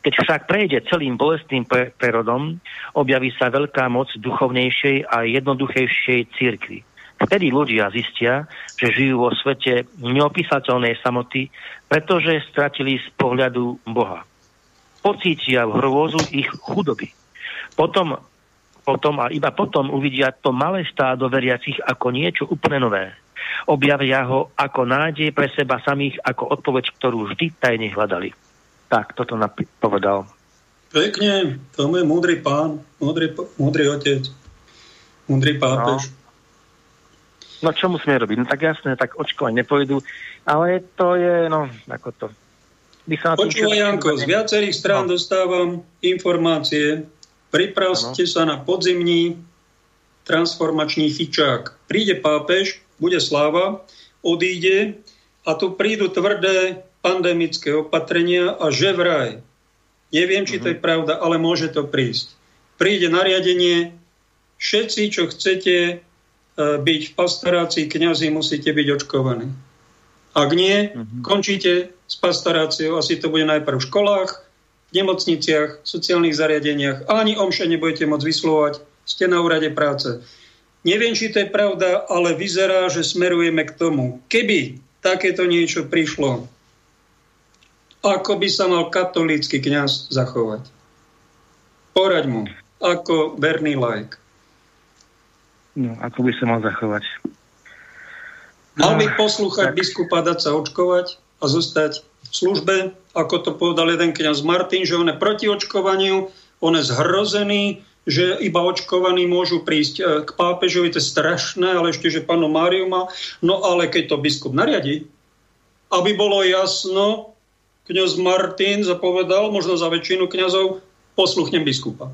Keď však prejde celým bolestným prerodom, objaví sa veľká moc duchovnejšej a jednoduchejšej církvy. Vtedy ľudia zistia, že žijú vo svete neopísateľnej samoty, pretože stratili z pohľadu Boha. Pocítia v hrôzu ich chudoby. Potom, potom a iba potom uvidia to malé stádo veriacich ako niečo úplne nové. Objavia ho ako nádej pre seba samých, ako odpoveď, ktorú vždy tajne hľadali. Tak, toto napi- povedal. Pekne, to je múdry pán, múdry, múdry otec, múdry pápež. No. No čo musíme robiť? No tak jasné, tak očkovať nepojdu, ale to je, no, ako to. Počúvaj, Janko, z viacerých strán no. dostávam informácie. Pripravte ano. sa na podzimní transformačný fičák. Príde pápež, bude sláva, odíde a tu prídu tvrdé pandemické opatrenia a že vraj. Neviem, či to je mhm. pravda, ale môže to prísť. Príde nariadenie, všetci, čo chcete E, byť v pastorácii kňazi, musíte byť očkovaní. Ak nie, uh-huh. končíte s pastoráciou, asi to bude najprv v školách, v nemocniciach, v sociálnych zariadeniach, ani omše nebudete môcť vyslovať, ste na úrade práce. Neviem, či to je pravda, ale vyzerá, že smerujeme k tomu. Keby takéto niečo prišlo, ako by sa mal katolícky kňaz zachovať? Poraď mu, ako verný like. No, ako by sa mal zachovať? Mal by no, poslúchať tak. biskupa, dať sa očkovať a zostať v službe, ako to povedal jeden kňaz Martin, že on je proti očkovaniu, on je zhrozený, že iba očkovaní môžu prísť e, k pápežovi, to je strašné, ale ešte, že pánu Máriu má. No ale keď to biskup nariadi, aby bolo jasno, kňaz Martin zapovedal, možno za väčšinu kňazov, posluchnem biskupa.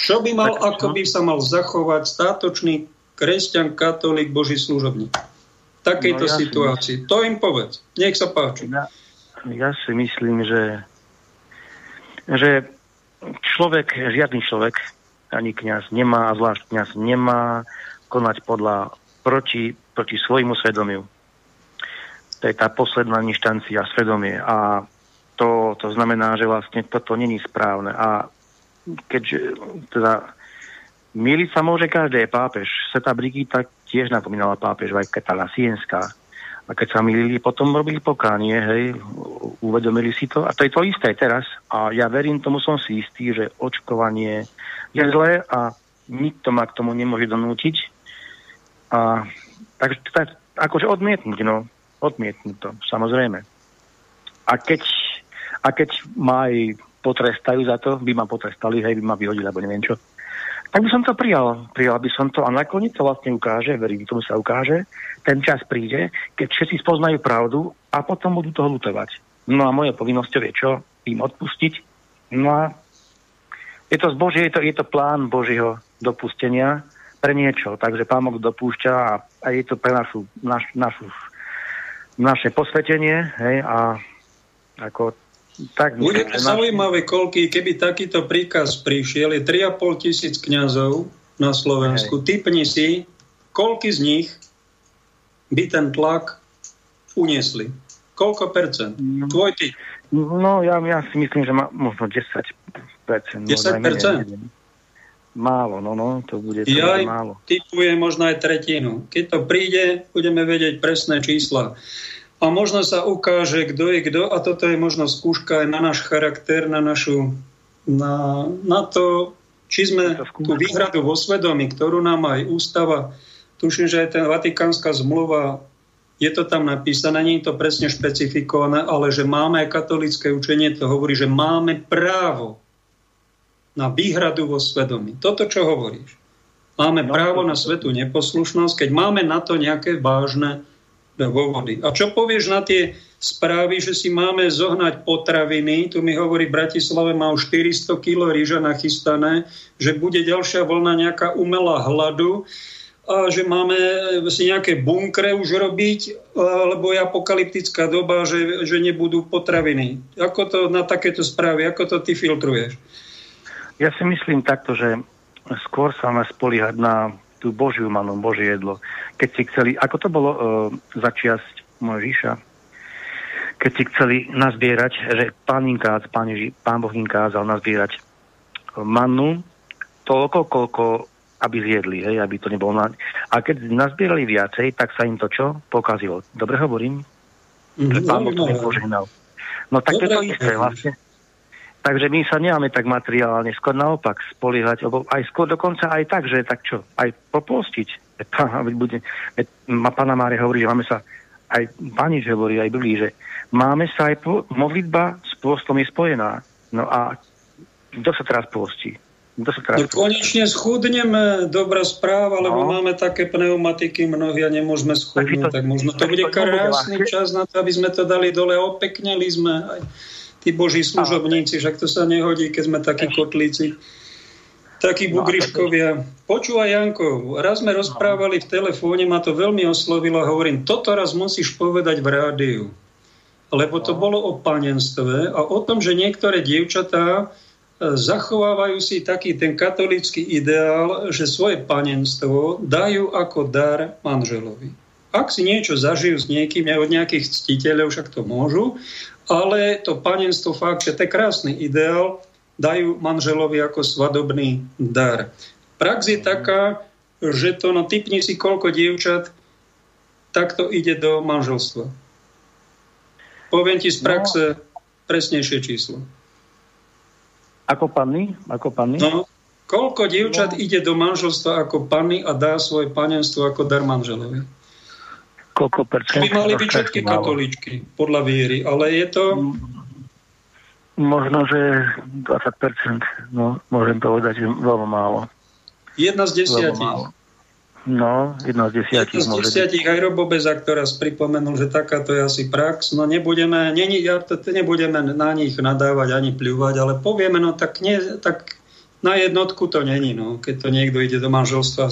Čo by mal, tak, ako no. by sa mal zachovať státočný kresťan, katolík, boží služobník? V takejto no, ja situácii. Si... To im povedz. Nech sa páči. Ja, ja si myslím, že, že človek, žiadny človek, ani kňaz nemá, a zvlášť kňaz nemá konať podľa proti, proti svojmu svedomiu. To je tá posledná inštancia, svedomie. A to, to znamená, že vlastne toto není správne. A keďže teda Miliť sa môže každý pápež. Sveta Brigita tiež napomínala pápež, aj Ketala Sienská. A keď sa milili, potom robili pokánie, hej, uvedomili si to. A to je to isté teraz. A ja verím, tomu som si istý, že očkovanie je zlé a nikto ma k tomu nemôže donútiť. A, takže tak, akože odmietnúť, no. Odmietnúť to, samozrejme. A keď, a keď ma aj potrestajú za to, by ma potrestali, hej, by ma vyhodili, alebo neviem čo. Tak by som to prijal. Prijal by som to a nakoniec to vlastne ukáže, verím tomu sa ukáže, ten čas príde, keď všetci spoznajú pravdu a potom budú toho lutovať. No a moje povinnosťou je čo? Im odpustiť. No a je to z Božie, je to, je to plán Božieho dopustenia pre niečo. Takže Pán Boh dopúšťa a, a je to pre našu, naš, našu, naše posvetenie. Hej, a ako tak, Bude to zaujímavé, koľky, keby takýto príkaz prišiel, je 3,5 tisíc kňazov na Slovensku. Hej. Typni si, koľky z nich by ten tlak uniesli. Koľko percent? No. Tvoj ty. No, ja, ja si myslím, že má možno 10 percent. 10 no, percent? Málo, no, no, to bude, to ja bude málo. typujem možno aj tretinu. Keď to príde, budeme vedieť presné čísla a možno sa ukáže, kto je kto a toto je možno skúška aj na náš charakter, na našu, na, na to, či sme tú výhradu vo svedomí, ktorú nám aj ústava, tuším, že aj ten Vatikánska zmluva, je to tam napísané, nie je to presne špecifikované, ale že máme aj katolické učenie, to hovorí, že máme právo na výhradu vo svedomí. Toto, čo hovoríš. Máme no, právo na svetú neposlušnosť, keď máme na to nejaké vážne vo vody. A čo povieš na tie správy, že si máme zohnať potraviny, tu mi hovorí v Bratislave má už 400 kg rýža nachystané, že bude ďalšia vlna nejaká umelá hladu že máme si nejaké bunkre už robiť, lebo je apokalyptická doba, že, že nebudú potraviny. Ako to na takéto správy, ako to ty filtruješ? Ja si myslím takto, že skôr sa máme spoliehať na tú Božiu manu, Božie jedlo. Keď si chceli, ako to bolo uh, začiasť Mojžiša, keď si chceli nazbierať, že pán, inkáz, pán, Ježi, pán Boh im kázal nazbierať manu toľko, koľko aby zjedli, hej, aby to nebolo na... A keď nazbierali viacej, tak sa im to čo? Pokazilo. Dobre hovorím? Mm, že pán Boh to nepožehnal. No tak Dobre, to je to isté vlastne. Takže my sa nemáme tak materiálne, skôr naopak spoliehať, lebo aj skôr dokonca aj tak, že tak čo, aj popostiť. Bude, Pána Mária hovorí, že máme sa, aj Pani hovorí, aj Biblii, že máme sa aj po, modlitba s pôstom je spojená. No a kto sa teraz postí? Kto sa teraz no, konečne schudneme, dobrá správa, lebo no. máme také pneumatiky mnohí a nemôžeme schudnúť, tak, to, tak možno to bude krásny čas na to, aby sme to dali dole, opekneli sme aj tí boží služobníci, však to sa nehodí, keď sme takí kotlíci, takí no, bugriškovia. Počúvaj, Janko, raz sme rozprávali v telefóne, ma to veľmi oslovilo a hovorím, toto raz musíš povedať v rádiu. Lebo to no. bolo o panenstve a o tom, že niektoré dievčatá zachovávajú si taký ten katolický ideál, že svoje panenstvo dajú ako dar manželovi. Ak si niečo zažijú s niekým, od nejakých ctiteľov, však to môžu, ale to panenstvo fakt, že to je krásny ideál, dajú manželovi ako svadobný dar. Prax je taká, že to, no typni si koľko dievčat, takto ide do manželstva. Poviem ti z no. praxe no. presnejšie číslo. Ako panny? Ako panny? No, koľko dievčat no. ide do manželstva ako panny a dá svoje panenstvo ako dar manželovi? koľko percent? By mali byť všetky katolíčky, podľa viery, ale je to... Možno, že 20%, no, môžem povedať, že veľmi málo. Jedna z desiatich. No, jedna z desiatich. Jedna z desiatich aj Robo Bezak, ktorá pripomenul, že takáto je asi prax. No nebudeme, nie, ja nebudeme na nich nadávať ani pľúvať, ale povieme, no tak, nie, tak na jednotku to není, no, keď to niekto ide do manželstva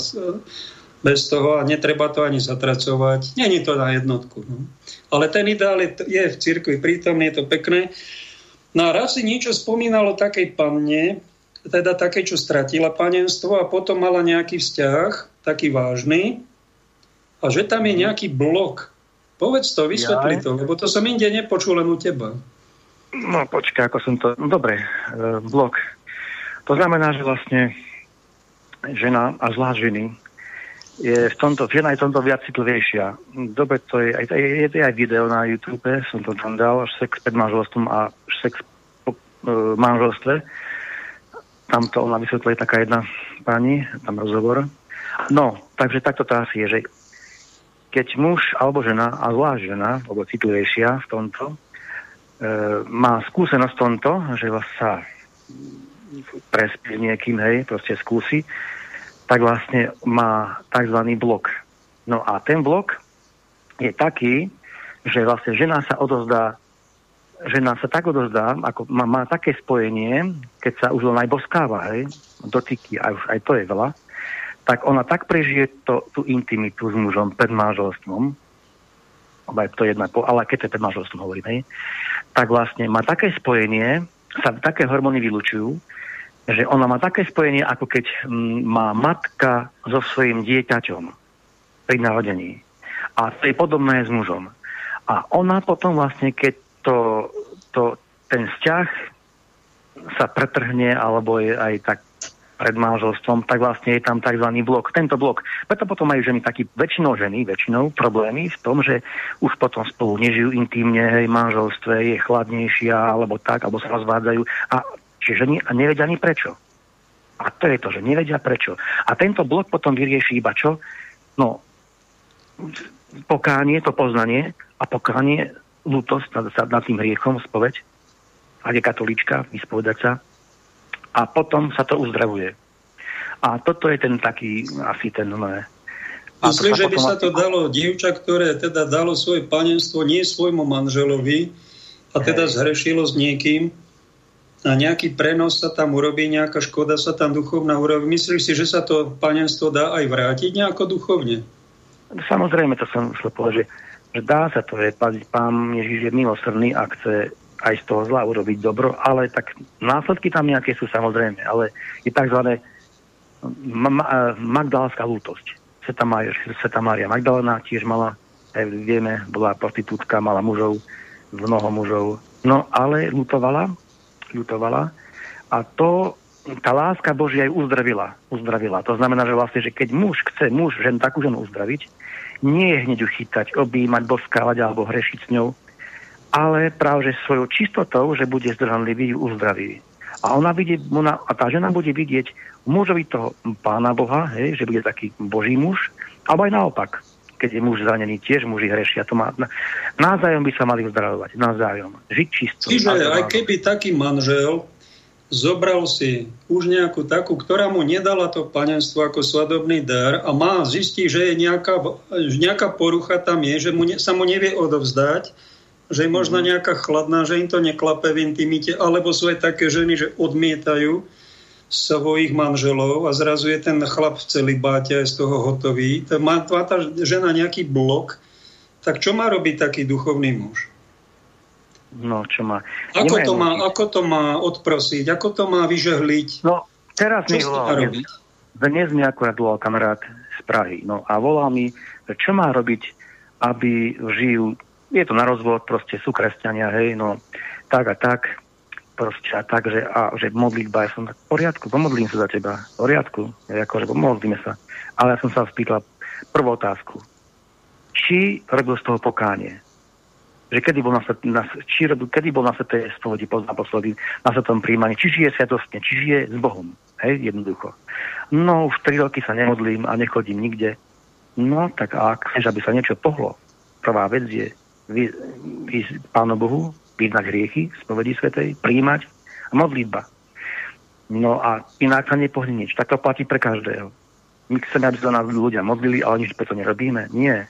bez toho a netreba to ani zatracovať. Není to na jednotku. No. Ale ten ideál je, je v cirkvi prítomný, je to pekné. No a raz si niečo spomínalo o takej panne, teda také, čo stratila panenstvo a potom mala nejaký vzťah, taký vážny, a že tam je nejaký blok. Povedz to, vysvetli to, lebo to som inde nepočul len u teba. No počkaj, ako som to... No, dobre, e, blok. To znamená, že vlastne žena a zvlášť ženy je v tomto, žena je v tomto viac citlivejšia. Dobre, to je, aj, je, je aj video na YouTube, som to tam dal, sex pred manželstvom a sex po e, manželstve. Tam to ona vysvetľuje taká jedna páni, tam rozhovor. No, takže takto to asi je, že keď muž alebo žena, a zvlášť žena, alebo citlivejšia v tomto, e, má skúsenosť v tomto, že vás sa prespí niekým, hej, proste skúsi, tak vlastne má tzv. blok. No a ten blok je taký, že vlastne žena sa odozdá žena sa tak odozdá, ako má, má také spojenie, keď sa už len aj boskáva, hej, dotyky, aj, už aj to je veľa, tak ona tak prežije to, tú intimitu s mužom pred manželstvom, to jedna, ale keď to je pred manželstvom hovorím, hej, tak vlastne má také spojenie, sa také hormóny vylučujú, že ona má také spojenie, ako keď m, má matka so svojím dieťaťom pri narodení. A to je podobné s mužom. A ona potom vlastne, keď to, to, ten vzťah sa pretrhne, alebo je aj tak pred manželstvom, tak vlastne je tam tzv. blok. Tento blok. Preto potom majú ženy taký, väčšinou ženy, väčšinou problémy v tom, že už potom spolu nežijú intimne, hej, manželstve je chladnejšia, alebo tak, alebo sa rozvádzajú. A čiže ženy a nevedia ani prečo. A to je to, že nevedia prečo. A tento blok potom vyrieši iba čo? No, pokánie, to poznanie a pokánie, lútosť nad, nad tým hriechom, spoveď, ak je katolička, vyspovedať sa, a potom sa to uzdravuje. A toto je ten taký, asi ten... Myslím, že by sa to dalo dievča, ktoré teda dalo svoje panenstvo nie svojmu manželovi a teda Hej. zhrešilo s niekým a nejaký prenos sa tam urobí, nejaká škoda sa tam duchovná urobí. Myslíš si, že sa to panenstvo dá aj vrátiť nejako duchovne? Samozrejme, to som chcel povedať, že že dá sa to, že pán Ježiš je milosrdný a chce aj z toho zla urobiť dobro, ale tak následky tam nejaké sú samozrejme, ale je tzv. Ma- ma- magdalská lútosť. Sveta, Mária, Mária Magdalena tiež mala, aj vieme, bola prostitútka, mala mužov, mnoho mužov, no ale lutovala, lutovala a to tá láska Božia aj uzdravila, uzdravila. To znamená, že vlastne, že keď muž chce muž žen takú ženu uzdraviť, nie je hneď uchytať, objímať, boskávať alebo hrešiť s ňou, ale práve že svojou čistotou, že bude zdržanlivý, uzdraví. A ona vidie, ona, a tá žena bude vidieť mužovi toho pána Boha, hej, že bude taký boží muž, alebo aj naopak, keď je muž zranený, tiež muži hrešia. To má, navzájom by sa mali uzdravovať, navzájom. Žiť čisto. Čiže aj keby taký manžel zobral si už nejakú takú, ktorá mu nedala to panenstvo ako svadobný dar a má zistí, že je nejaká, nejaká porucha tam je, že mu ne, sa mu nevie odovzdať, že je možno mhm. nejaká chladná, že im to neklape v intimite, alebo sú aj také ženy, že odmietajú svojich manželov a zrazu je ten chlap v celý báte aj z toho hotový. Má, má tá žena nejaký blok, tak čo má robiť taký duchovný muž? No, čo má... Ako to má, ako to má odprosiť? Ako to má vyžehliť? No, teraz mi volal, dnes, dnes mi akurát volal kamarát z Prahy. No a volal mi, čo má robiť, aby žijú, je to na rozvod, proste sú kresťania, hej, no, tak a tak, proste a tak, že, a, že modlitba, ja som tak, v poriadku, pomodlím sa za teba, v poriadku, ja akože pomodlíme sa. Ale ja som sa spýtal prvú otázku. Či robil z toho pokánie? že kedy bol na, na, či, kedy bol na svetej spovedi naposledy, na svetom príjmaní, či žije sviatostne, či žije s Bohom. Hej, jednoducho. No, už tri roky sa nemodlím a nechodím nikde. No, tak a ak chceš, aby sa niečo pohlo, prvá vec je ísť Pánu Bohu, vyznať hriechy, spovedi svetej, príjmať a modlitba. No a inak sa nepohne nič. Tak to platí pre každého. My chceme, aby sa nás ľudia modlili, ale nič preto nerobíme. Nie.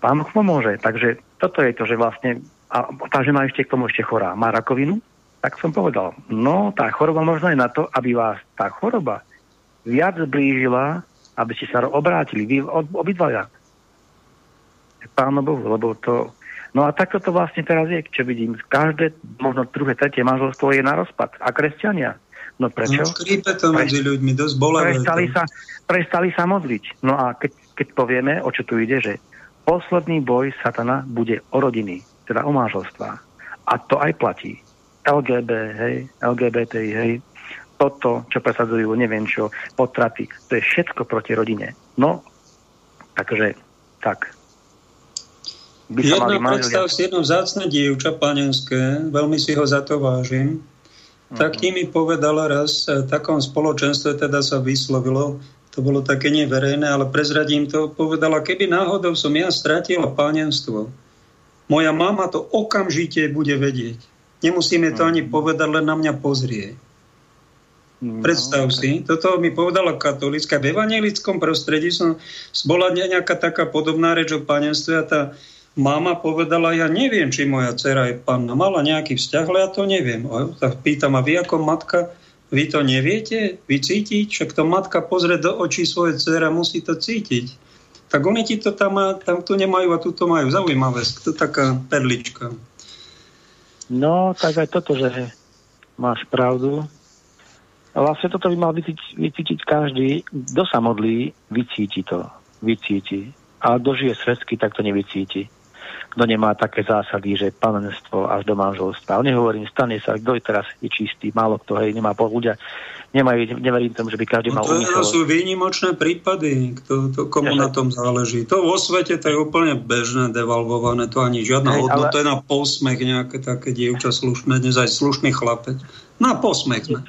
Pán Boh pomôže. Takže toto je to, že vlastne, a tá žena ešte k tomu ešte chorá, má rakovinu, tak som povedal, no tá choroba možno je na to, aby vás tá choroba viac zblížila, aby ste sa obrátili, vy obidvaja. Pánu Bohu, lebo to... No a takto to vlastne teraz je, čo vidím. Každé, možno druhé, tretie manželstvo je na rozpad. A kresťania. No prečo? No, to medzi ľuďmi, dosť bolavé. Prestali sa, prestali sa modliť. No a keď, keď povieme, o čo tu ide, že posledný boj satana bude o rodiny, teda o manželstva. A to aj platí. LGB, hej, LGBT, hej, toto, čo presadzujú, neviem čo, potraty, to je všetko proti rodine. No, takže, tak. By sa Jedna predstav si jedno vzácne dievča panenské, veľmi si ho za to vážim. tak mi povedala raz, v takom spoločenstve teda sa vyslovilo, to bolo také neverejné, ale prezradím to, povedala, keby náhodou som ja stratila pánenstvo, moja mama to okamžite bude vedieť. Nemusíme to ani povedať, len na mňa pozrie. No, Predstav si, toto mi povedala katolická. V evangelickom prostredí som, bola nejaká taká podobná reč o panenstve a tá mama povedala, ja neviem, či moja dcera je panna. Mala nejaký vzťah, ale ja to neviem. A tak pýtam, a vy ako matka, vy to neviete? Vy cítiť? Však to matka pozrie do očí svoje dcera, musí to cítiť. Tak oni ti to tam, tam tu nemajú a tu to majú. Zaujímavé, to taká perlička. No, tak aj toto, že máš pravdu. Vlastne toto by mal vycítiť, vycítiť každý. Kto sa modlí, vycíti to. Vycíti. Ale kto žije svetsky, tak to nevycíti kto nemá také zásady, že panenstvo až do manželstva. Nehovorím, stane sa, kto je teraz je čistý, málo kto, hej, nemá ľudia, nemajú, neverím tomu, že by každý no mal to umysel. sú výnimočné prípady, kto, to, komu ja, na tom záleží. To vo svete to je úplne bežné, devalvované, to ani žiadna hej, hodnota, ale... to je na posmech nejaké také dievča slušné, dnes aj slušný chlapec. Na posmech sme.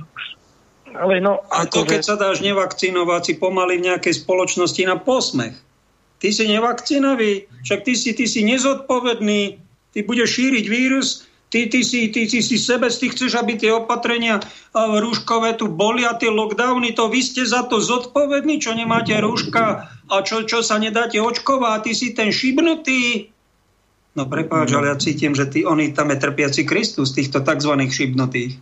Ale no, a to, keď že... sa dáš nevakcinovať si pomaly v nejakej spoločnosti na posmech. Ty si nevakcinový, však ty si, ty si nezodpovedný, ty budeš šíriť vírus, ty, ty, si, ty, ty si sebe, ty chceš, aby tie opatrenia rúškové tu boli a tie lockdowny, to vy ste za to zodpovední, čo nemáte rúška a čo, čo sa nedáte očkovať, ty si ten šibnutý. No prepáč, ale ja cítim, že ty, oni tam je trpiaci Kristus, týchto tzv. šibnutých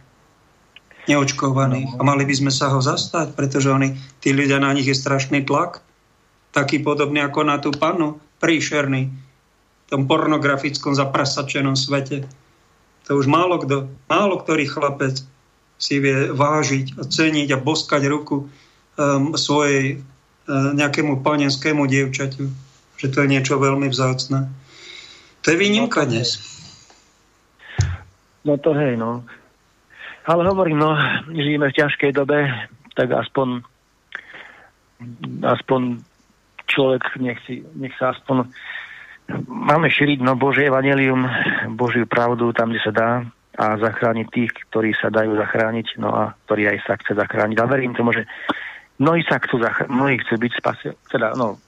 neočkovaných. A mali by sme sa ho zastať, pretože oni, tí ľudia, na nich je strašný tlak taký podobný ako na tú panu, príšerný, v tom pornografickom zaprasačenom svete. To už málo kto, málo ktorý chlapec si vie vážiť a ceniť a boskať ruku um, svojej uh, nejakému panenskému dievčaťu. Že to je niečo veľmi vzácne. To je výnimka no, dnes. No to hej, no. Ale hovorím, no, žijeme v ťažkej dobe, tak aspoň aspoň človek nech, si, nech sa aspoň máme šíriť no Božie evanelium, Božiu pravdu tam, kde sa dá a zachrániť tých, ktorí sa dajú zachrániť, no a ktorí aj sa chce zachrániť. A verím tomu, že mnohí sa chcú zachrániť, mnohí chcú byť spasia, teda, no,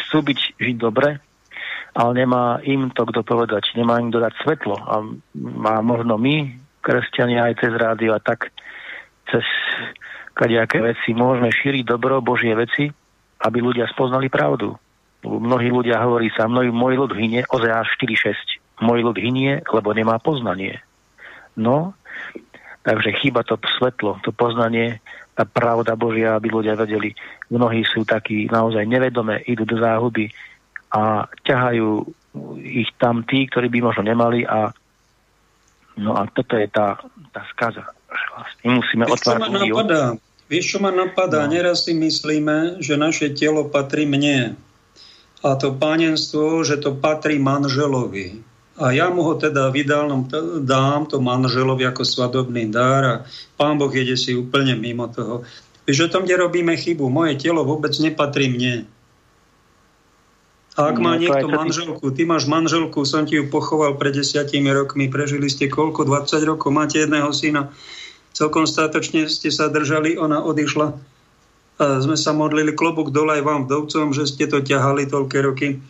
chcú byť, žiť dobre, ale nemá im to kto povedať, nemá im dodať svetlo. A má možno my, kresťania, aj cez rádio a tak cez kadejaké veci môžeme šíriť dobro, Božie veci, aby ľudia spoznali pravdu. Mnohí ľudia hovorí sa, mnohí, môj ľud hynie, Ozea 4.6. Môj ľud hynie, lebo nemá poznanie. No, takže chýba to svetlo, to poznanie, tá pravda Božia, aby ľudia vedeli. Mnohí sú takí naozaj nevedomé, idú do záhuby a ťahajú ich tam tí, ktorí by možno nemali a no a toto je tá, tá skaza. Vlastne musíme otvárať ľudí. Vieš, čo ma napadá? No. Neraz si myslíme, že naše telo patrí mne. A to pánenstvo, že to patrí manželovi. A ja mu ho teda v ideálnom dám to manželovi ako svadobný dar a pán Boh jede si úplne mimo toho. Vieš, o tom, kde robíme chybu. Moje telo vôbec nepatrí mne. A ak má no, niekto manželku, ty máš manželku, som ti ju pochoval pred desiatimi rokmi, prežili ste koľko? 20 rokov, máte jedného syna celkom statočne ste sa držali, ona odišla. A sme sa modlili klobúk dole aj vám vdovcom, že ste to ťahali toľké roky.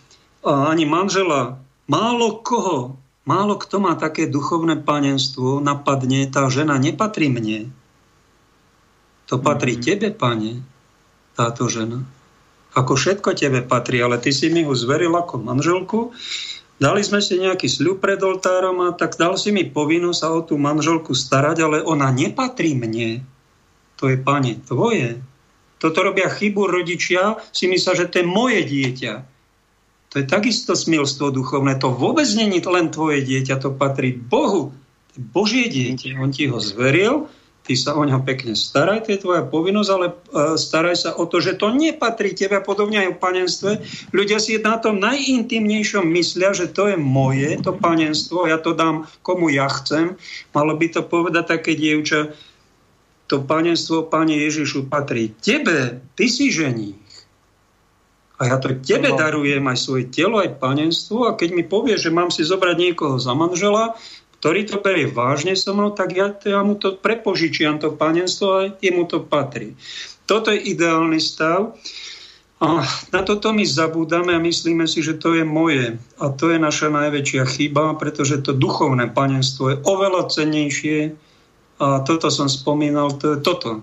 A ani manžela, málo koho, málo kto má také duchovné panenstvo, napadne, tá žena nepatrí mne. To patrí mm-hmm. tebe, pane, táto žena. Ako všetko tebe patrí, ale ty si mi ho zveril ako manželku Dali sme si nejaký sľub pred oltárom a tak dal si mi povinnosť sa o tú manželku starať, ale ona nepatrí mne. To je, pane, tvoje. Toto robia chybu rodičia, si myslia, že to je moje dieťa. To je takisto smilstvo duchovné. To vôbec není len tvoje dieťa, to patrí Bohu. To je Božie dieťa. On ti ho zveril ty sa o ňo pekne staraj, to je tvoja povinnosť, ale e, staraj sa o to, že to nepatrí tebe, podobne aj v panenstve. Ľudia si na tom najintimnejšom myslia, že to je moje, to panenstvo, ja to dám komu ja chcem. Malo by to povedať také dievča, to panenstvo, Pane Ježišu, patrí tebe, ty si ženích. A ja to tebe darujem aj svoje telo, aj panenstvo a keď mi povie, že mám si zobrať niekoho za manžela, ktorý to berie vážne so mnou, tak ja, ja mu to prepožičiam, to panenstvo a jemu to patrí. Toto je ideálny stav. A na toto my zabúdame a myslíme si, že to je moje. A to je naša najväčšia chyba, pretože to duchovné panenstvo je oveľa cennejšie. A toto som spomínal, to je toto.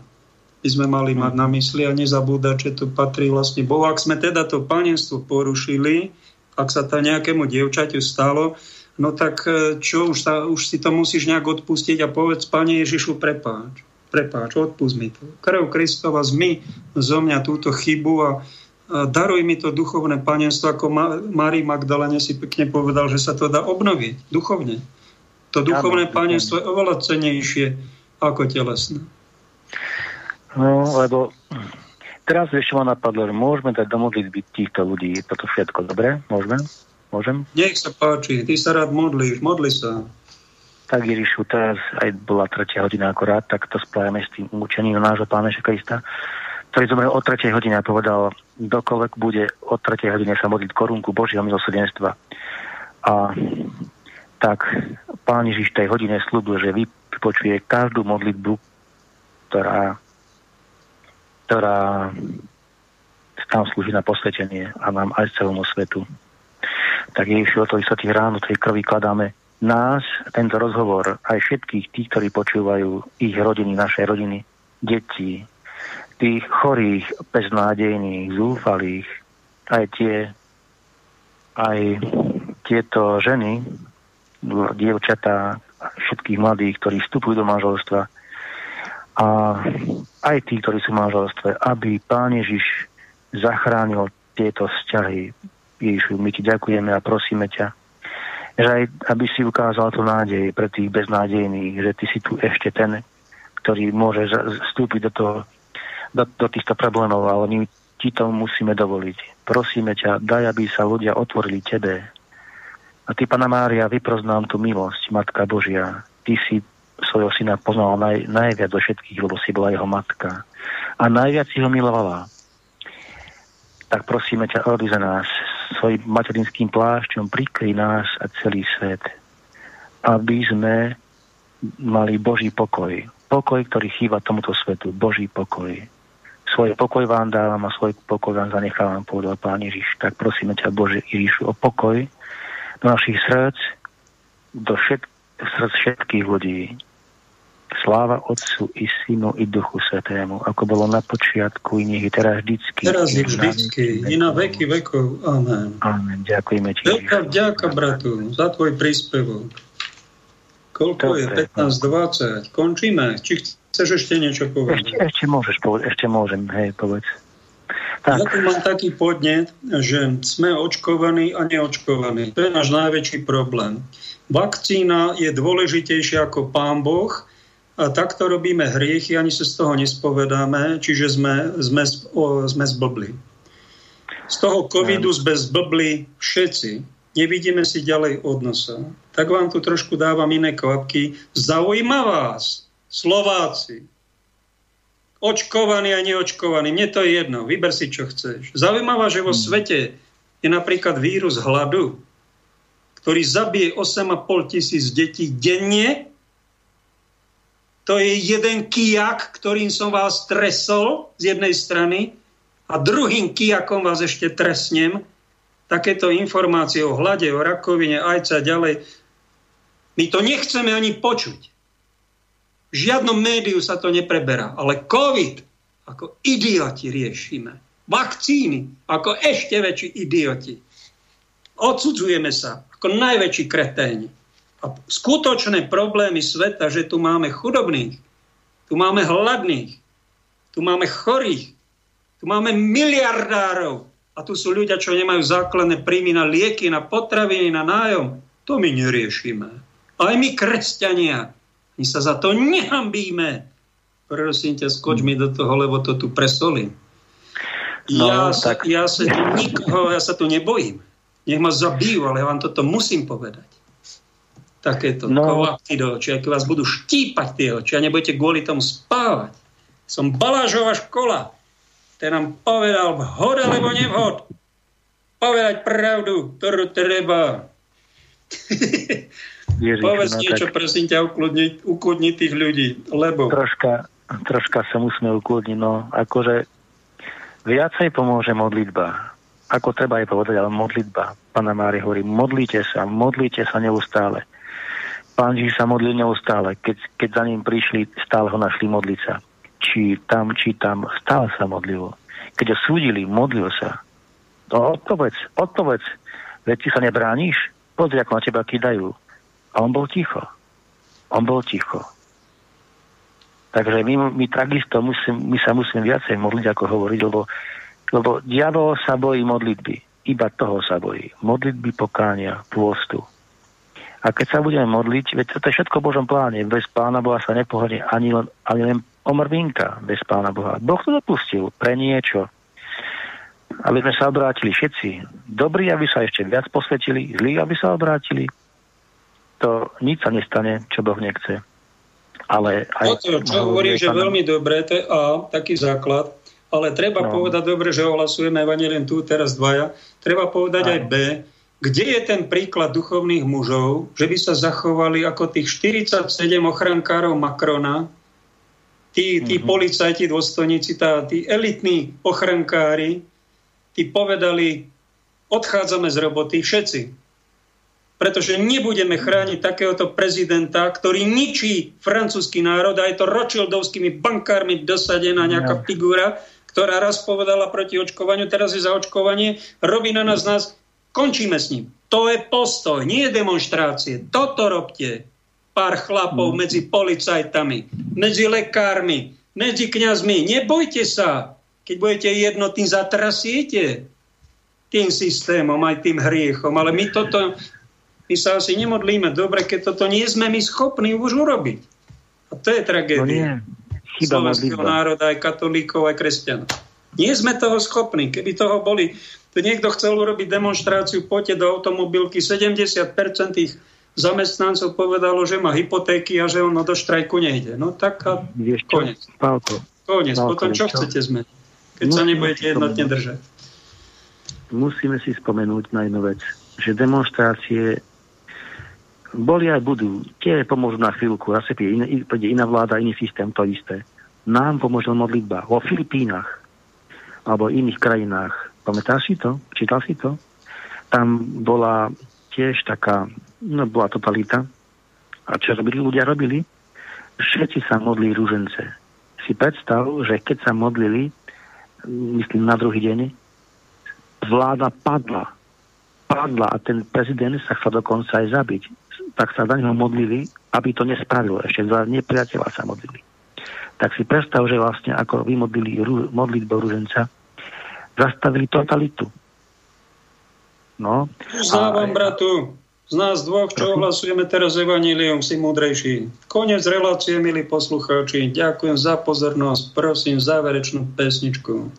By sme mali mať na mysli a nezabúdať, že to patrí vlastne Bohu. Ak sme teda to panenstvo porušili, ak sa to nejakému dievčaťu stalo, no tak e, čo, už, sa, už si to musíš nejak odpustiť a povedz, Pane Ježišu, prepáč, prepáč, odpust mi to. Krv Kristova zmy zo mňa túto chybu a, daruj mi to duchovné panenstvo, ako Mári Magdalene si pekne povedal, že sa to dá obnoviť duchovne. To duchovné ja, panenstvo je oveľa cenejšie ako telesné. No, lebo teraz ešte ma napadlo, že môžeme dať do modlitby týchto ľudí. Toto všetko, dobre? Môžeme? Môžem? Nech sa páči, ty sa rád modlíš, modli sa. Tak Ježišu, teraz aj bola tretia hodina akorát, tak to spájame s tým učením nášho Pána Krista ktorý zomrel o 3. hodine a povedal, dokoľvek bude o 3. hodine sa modliť korunku Božieho milosrdenstva. A tak Pán Ježiš tej hodine slúbil, že vypočuje každú modlitbu, ktorá, ktorá tam slúži na posvetenie a nám aj celému svetu. Tak Ježišu, o to vysvetých ráno tej krvi kladáme nás, tento rozhovor, aj všetkých tých, ktorí počúvajú ich rodiny, naše rodiny, deti, tých chorých, beznádejných, zúfalých, aj tie, aj tieto ženy, dievčatá, všetkých mladých, ktorí vstupujú do manželstva a aj tí, ktorí sú v manželstve, aby Pán Ježiš zachránil tieto vzťahy. Ježišu, my ti ďakujeme a prosíme ťa, že aj aby si ukázal tú nádej pre tých beznádejných, že ty si tu ešte ten, ktorý môže vstúpiť do toho do, do týchto problémov, ale my ti to musíme dovoliť. Prosíme ťa, daj, aby sa ľudia otvorili tebe. A ty, Pana Mária, vypros nám tú milosť, Matka Božia. Ty si svojho syna poznala naj, najviac do všetkých, lebo si bola jeho matka. A najviac si ho milovala. Tak prosíme ťa, robi za nás svojim materinským plášťom, prikry nás a celý svet, aby sme mali Boží pokoj. Pokoj, ktorý chýba tomuto svetu. Boží pokoj svoj pokoj vám dávam a svoj pokoj vám zanechávam, povedal Pán Ježiš. Tak prosíme ťa, Bože Ježišu, o pokoj do našich srdc, do všet, srdc všetkých ľudí. Sláva Otcu i Synu i Duchu Svetému, ako bolo na počiatku, i nech je teraz vždycky. Teraz je vždycky, i na veky vekov. Amen. Amen. Ďakujeme ti. Veľká vďaka, bratu, za tvoj príspevok. Koľko Dobre. je? 15-20. Končíme. Či Chceš ešte niečo povedať? Ešte, ešte môžeš povedať, ešte môžem, hej, povedz. Tak. Ja tu mám taký podnet, že sme očkovaní a neočkovaní. To je náš najväčší problém. Vakcína je dôležitejšia ako pán Boh a takto robíme hriechy, ani sa z toho nespovedáme, čiže sme, sme, o, sme zblbli. Z toho covidu sme zblbli všetci. Nevidíme si ďalej od nosa. Tak vám tu trošku dávam iné kvapky. Zaujíma vás, Slováci, očkovaní a neočkovaní, mne to je jedno, vyber si, čo chceš. Zaujímavé, že vo hmm. svete je napríklad vírus hladu, ktorý zabije 8,5 tisíc detí denne. To je jeden kijak, ktorým som vás tresol z jednej strany a druhým kijakom vás ešte tresnem. Takéto informácie o hlade, o rakovine, ajca ďalej. My to nechceme ani počuť. V žiadnom médiu sa to nepreberá. Ale COVID ako idioti riešime. Vakcíny ako ešte väčší idioti. Odsudzujeme sa ako najväčší kreténi. A skutočné problémy sveta, že tu máme chudobných, tu máme hladných, tu máme chorých, tu máme miliardárov a tu sú ľudia, čo nemajú základné príjmy na lieky, na potraviny, na nájom. To my neriešime. Aj my, kresťania, my sa za to nehambíme. Prosím ťa, skoč mi do toho, lebo to tu presolím. No, ja, tak... ja, sa nikoho, ja sa tu nebojím. Nech ma zabijú, ale ja vám toto musím povedať. Takéto no. do očí, ak vás budú štípať tie oči a nebudete kvôli tomu spávať. Som Balážová škola. Ten nám povedal vhod alebo nevhod. Povedať pravdu, ktorú treba. Ježiš, Povedz no, niečo, tak... prosím ťa, ukludni, ukludni tých ľudí, lebo... Troška, troška sa musíme ukludniť, no akože viacej pomôže modlitba. Ako treba aj povedať, ale modlitba. Pana Mári hovorí, modlite sa, modlite sa neustále. Pán Žiž sa modlil neustále. Keď, keď za ním prišli, stále ho našli modliť sa. Či tam, či tam, stále sa modlilo. Keď ho súdili, modlil sa. No odpovedz, odpovedz. Veď ty sa nebrániš? Pozri, ako na teba kydajú. A on bol ticho. On bol ticho. Takže my, my takisto musím, my sa musíme viacej modliť, ako hovoriť, lebo, lebo diabol sa bojí modlitby. Iba toho sa bojí. Modlitby pokánia, pôstu. A keď sa budeme modliť, veď to je všetko v Božom pláne. Bez Pána Boha sa nepohodne ani len, ani len omrvinka bez Pána Boha. Boh to dopustil pre niečo. Aby sme sa obrátili všetci. Dobrí, aby sa ešte viac posvetili, zlí, aby sa obrátili. To nič sa nestane, čo Boh nechce. Ale aj... No to, čo hovorí, že veľmi dobre, to je A, taký základ, ale treba no. povedať dobre, že ohlasujeme Evangelium tu teraz dvaja. Treba povedať no. aj B, kde je ten príklad duchovných mužov, že by sa zachovali ako tých 47 ochrankárov Macrona, tí, tí mm-hmm. policajti, dôstojníci, tá, tí elitní ochrankári, tí povedali, odchádzame z roboty všetci. Pretože nebudeme chrániť takéhoto prezidenta, ktorý ničí francúzsky národ a je to ročildovskými bankármi dosadená nejaká figúra, ktorá raz povedala proti očkovaniu, teraz je za očkovanie, robí na nás nás Končíme s ním. To je postoj, nie demonstrácie. Toto robte. Pár chlapov mm. medzi policajtami, medzi lekármi, medzi kňazmi. Nebojte sa. Keď budete jednotní, zatrasiete tým systémom, aj tým hriechom. Ale my toto, my sa asi nemodlíme dobre, keď toto nie sme my schopní už urobiť. A to je tragédia. No slovenského národa, aj katolíkov, aj kresťanov. Nie sme toho schopní. Keby toho boli tu niekto chcel urobiť demonstráciu, poďte do automobilky, 70% tých zamestnancov povedalo, že má hypotéky a že ono do štrajku nejde. No tak a Vieš konec. Pálko. Konec. Pálko, Potom čo, čo chcete zmeniť, keď Musíme sa nebudete jednotne držať? Musíme si spomenúť na jednu vec, že demonstrácie boli aj budú. Tie pomôžu na chvíľku, zase príde iná vláda, iný systém, to isté. Nám pomôže modlitba. Vo Filipínach alebo iných krajinách Pamätáš si to? Čítal si to? Tam bola tiež taká, no bola totalita. A čo robili ľudia? Robili? Všetci sa modlili rúžence. Si predstav, že keď sa modlili, myslím na druhý deň, vláda padla. Padla a ten prezident sa chcel dokonca aj zabiť. Tak sa za neho modlili, aby to nespravilo. Ešte za nepriateľa sa modlili. Tak si predstav, že vlastne ako vymodlili modlitbu rúženca, zastavili totalitu. No. Uznávam, a... bratu, z nás dvoch, čo ohlasujeme teraz Evangelium, si múdrejší. Konec relácie, milí poslucháči. Ďakujem za pozornosť. Prosím, záverečnú pesničku.